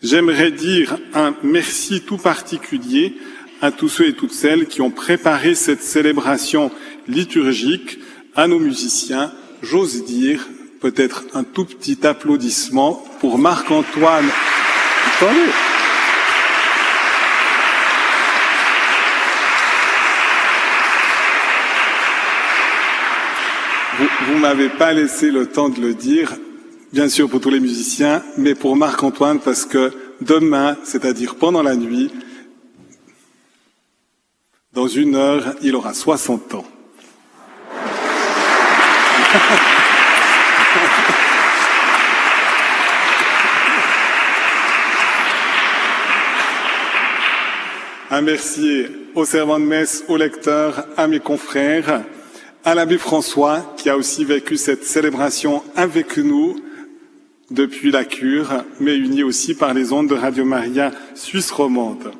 J'aimerais dire un merci tout particulier à tous ceux et toutes celles qui ont préparé cette célébration liturgique, à nos musiciens, j'ose dire peut-être un tout petit applaudissement pour Marc-Antoine. Vous, vous m'avez pas laissé le temps de le dire bien sûr pour tous les musiciens, mais pour Marc-Antoine parce que demain, c'est-à-dire pendant la nuit, dans une heure, il aura 60 ans. Un merci aux servants de messe, aux lecteurs, à mes confrères, à l'abbé François qui a aussi vécu cette célébration avec nous, depuis la cure, mais unis aussi par les ondes de Radio Maria Suisse romande.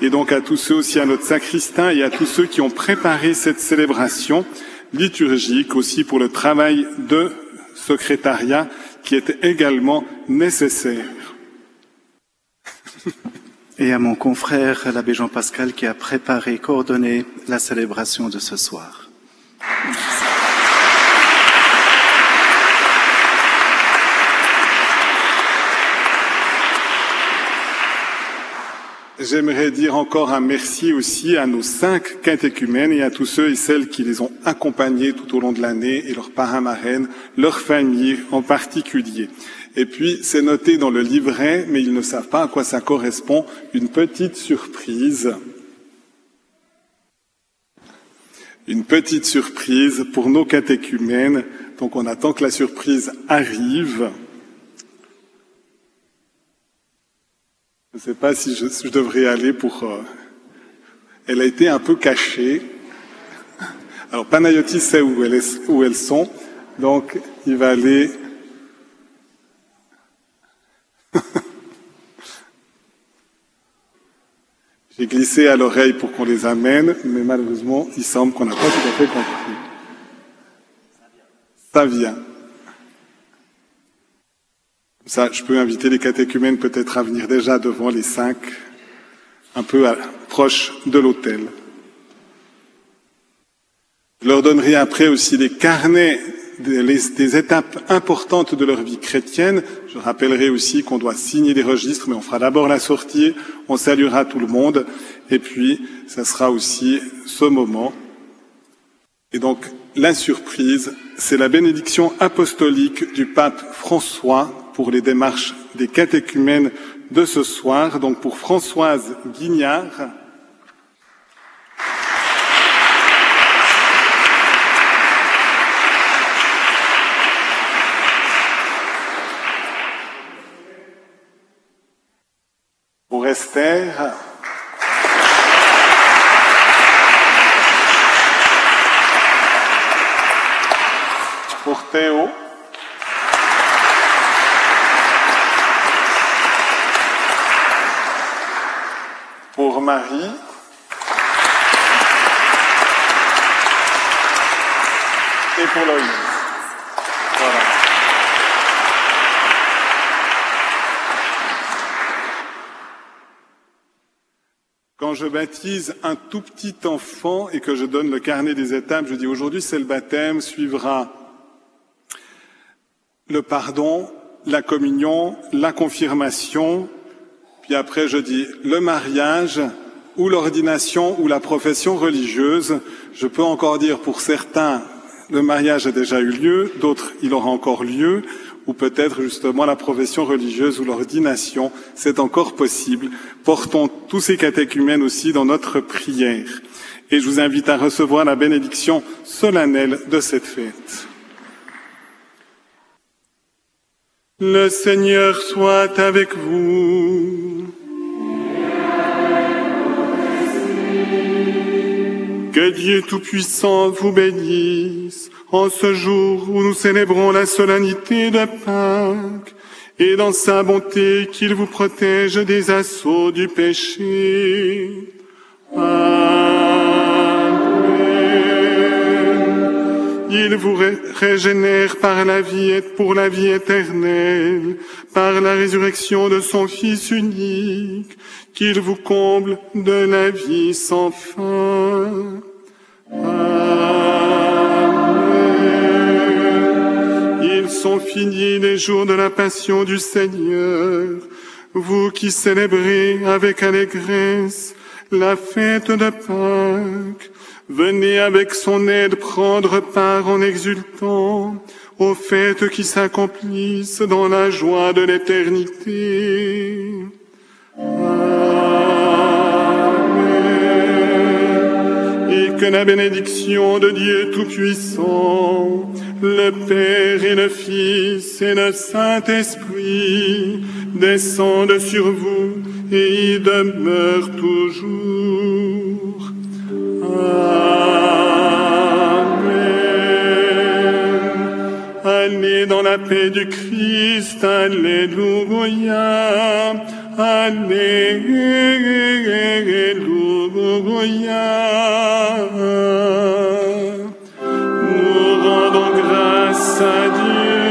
Et donc à tous ceux aussi, à notre sacristain et à tous ceux qui ont préparé cette célébration liturgique aussi pour le travail de secrétariat qui est également nécessaire. Et à mon confrère, l'abbé Jean-Pascal, qui a préparé, coordonné la célébration de ce soir. J'aimerais dire encore un merci aussi à nos cinq catéchumènes et à tous ceux et celles qui les ont accompagnés tout au long de l'année et leurs parrains marraines, leurs familles en particulier. Et puis, c'est noté dans le livret, mais ils ne savent pas à quoi ça correspond, une petite surprise. Une petite surprise pour nos catéchumènes. Donc, on attend que la surprise arrive. Je ne sais pas si je, devrais aller pour... Euh... Elle a été un peu cachée. Alors Panayotis sait où, où elles sont, donc il va aller... J'ai glissé à l'oreille pour qu'on les amène, mais malheureusement, il semble qu'on n'a pas tout à fait compris. Ça vient. Je peux inviter les catéchumènes peut-être à venir déjà devant les cinq, un peu à, proche de l'autel. Je leur donnerai après aussi les carnets des, les, des, étapes importantes de leur vie chrétienne. Je rappellerai aussi qu'on doit signer des registres, mais on fera d'abord la sortie, on saluera tout le monde, et puis ça sera aussi ce moment. Et donc, la surprise, c'est la bénédiction apostolique du pape François pour les démarches des catéchumènes de ce soir, donc pour Françoise Guignard. Pour Esther. Pour Théo. Marie. Et pour Loïs. Quand je baptise un tout petit enfant et que je donne le carnet des étapes, je dis aujourd'hui c'est le baptême, suivra le pardon, la communion, la confirmation, puis après je dis le mariage ou l'ordination ou la profession religieuse. Je peux encore dire pour certains le mariage a déjà eu lieu, d'autres il aura encore lieu, ou peut-être justement la profession religieuse ou l'ordination, c'est encore possible. Portons tous ces catéchumènes aussi dans notre prière. Et je vous invite à recevoir la bénédiction solennelle de cette fête. Le Seigneur soit avec vous. Que Dieu Tout-Puissant vous bénisse en ce jour où nous célébrons la solennité de Pâques et dans sa bonté qu'il vous protège des assauts du péché. Amen. Il vous ré- régénère par la vie pour la vie éternelle, par la résurrection de son Fils unique, qu'il vous comble de la vie sans fin. Amen. Ils sont finis les jours de la passion du Seigneur, vous qui célébrez avec allégresse la fête de Pâques. Venez avec son aide prendre part en exultant aux fêtes qui s'accomplissent dans la joie de l'éternité. Amen. Et que la bénédiction de Dieu Tout-Puissant, le Père et le Fils et le Saint-Esprit descendent sur vous et y demeurent toujours. Amen. Allez dans la paix du Christ, Alléluia. Alléluia. Nous rendons grâce à Dieu.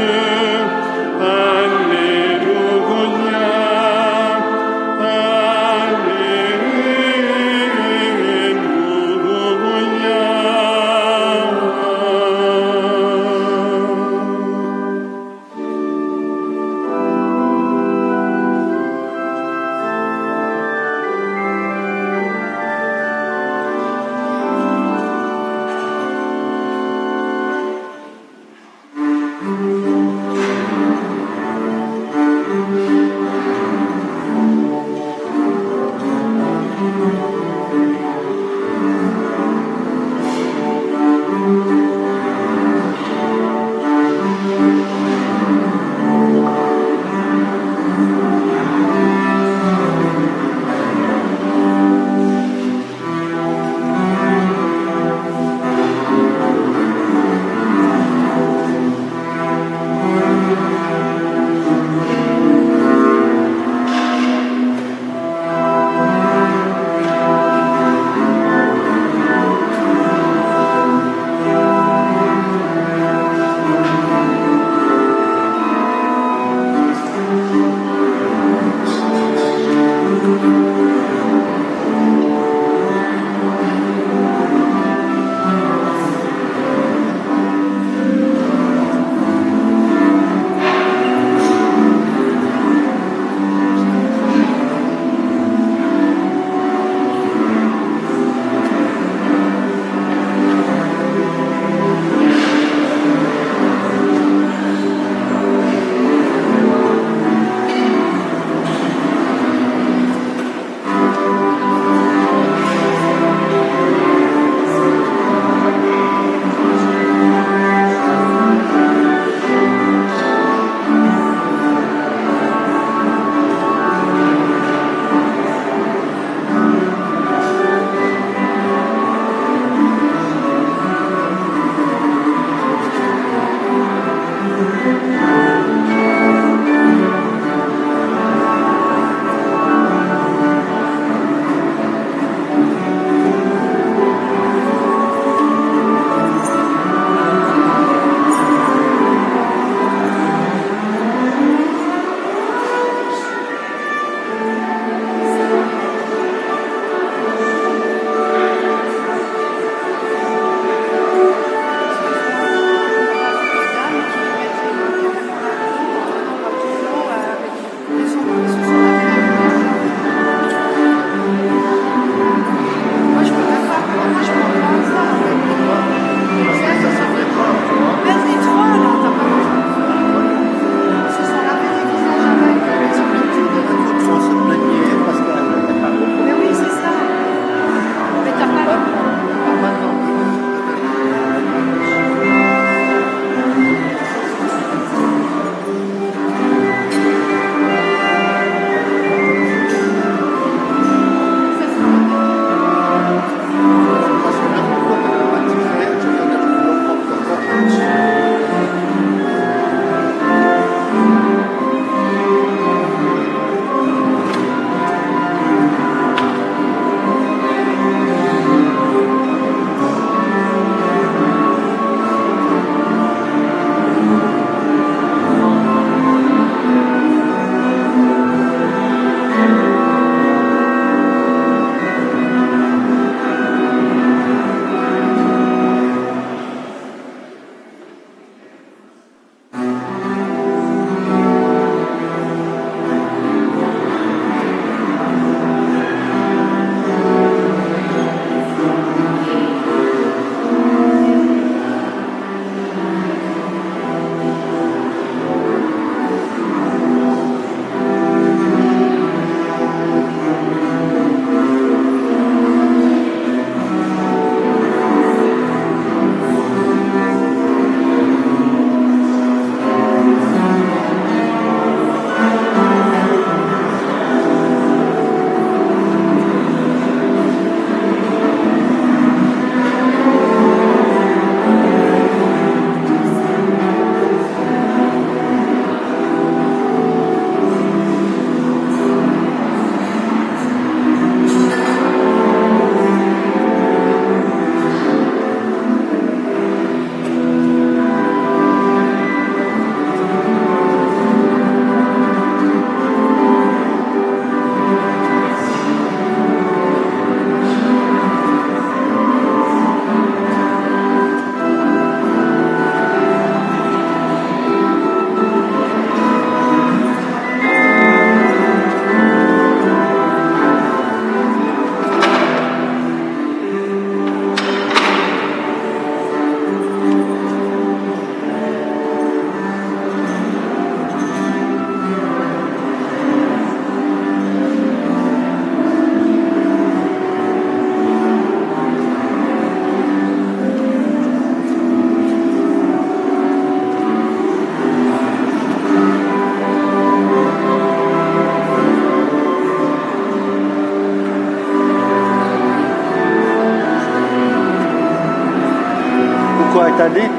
Toi est allé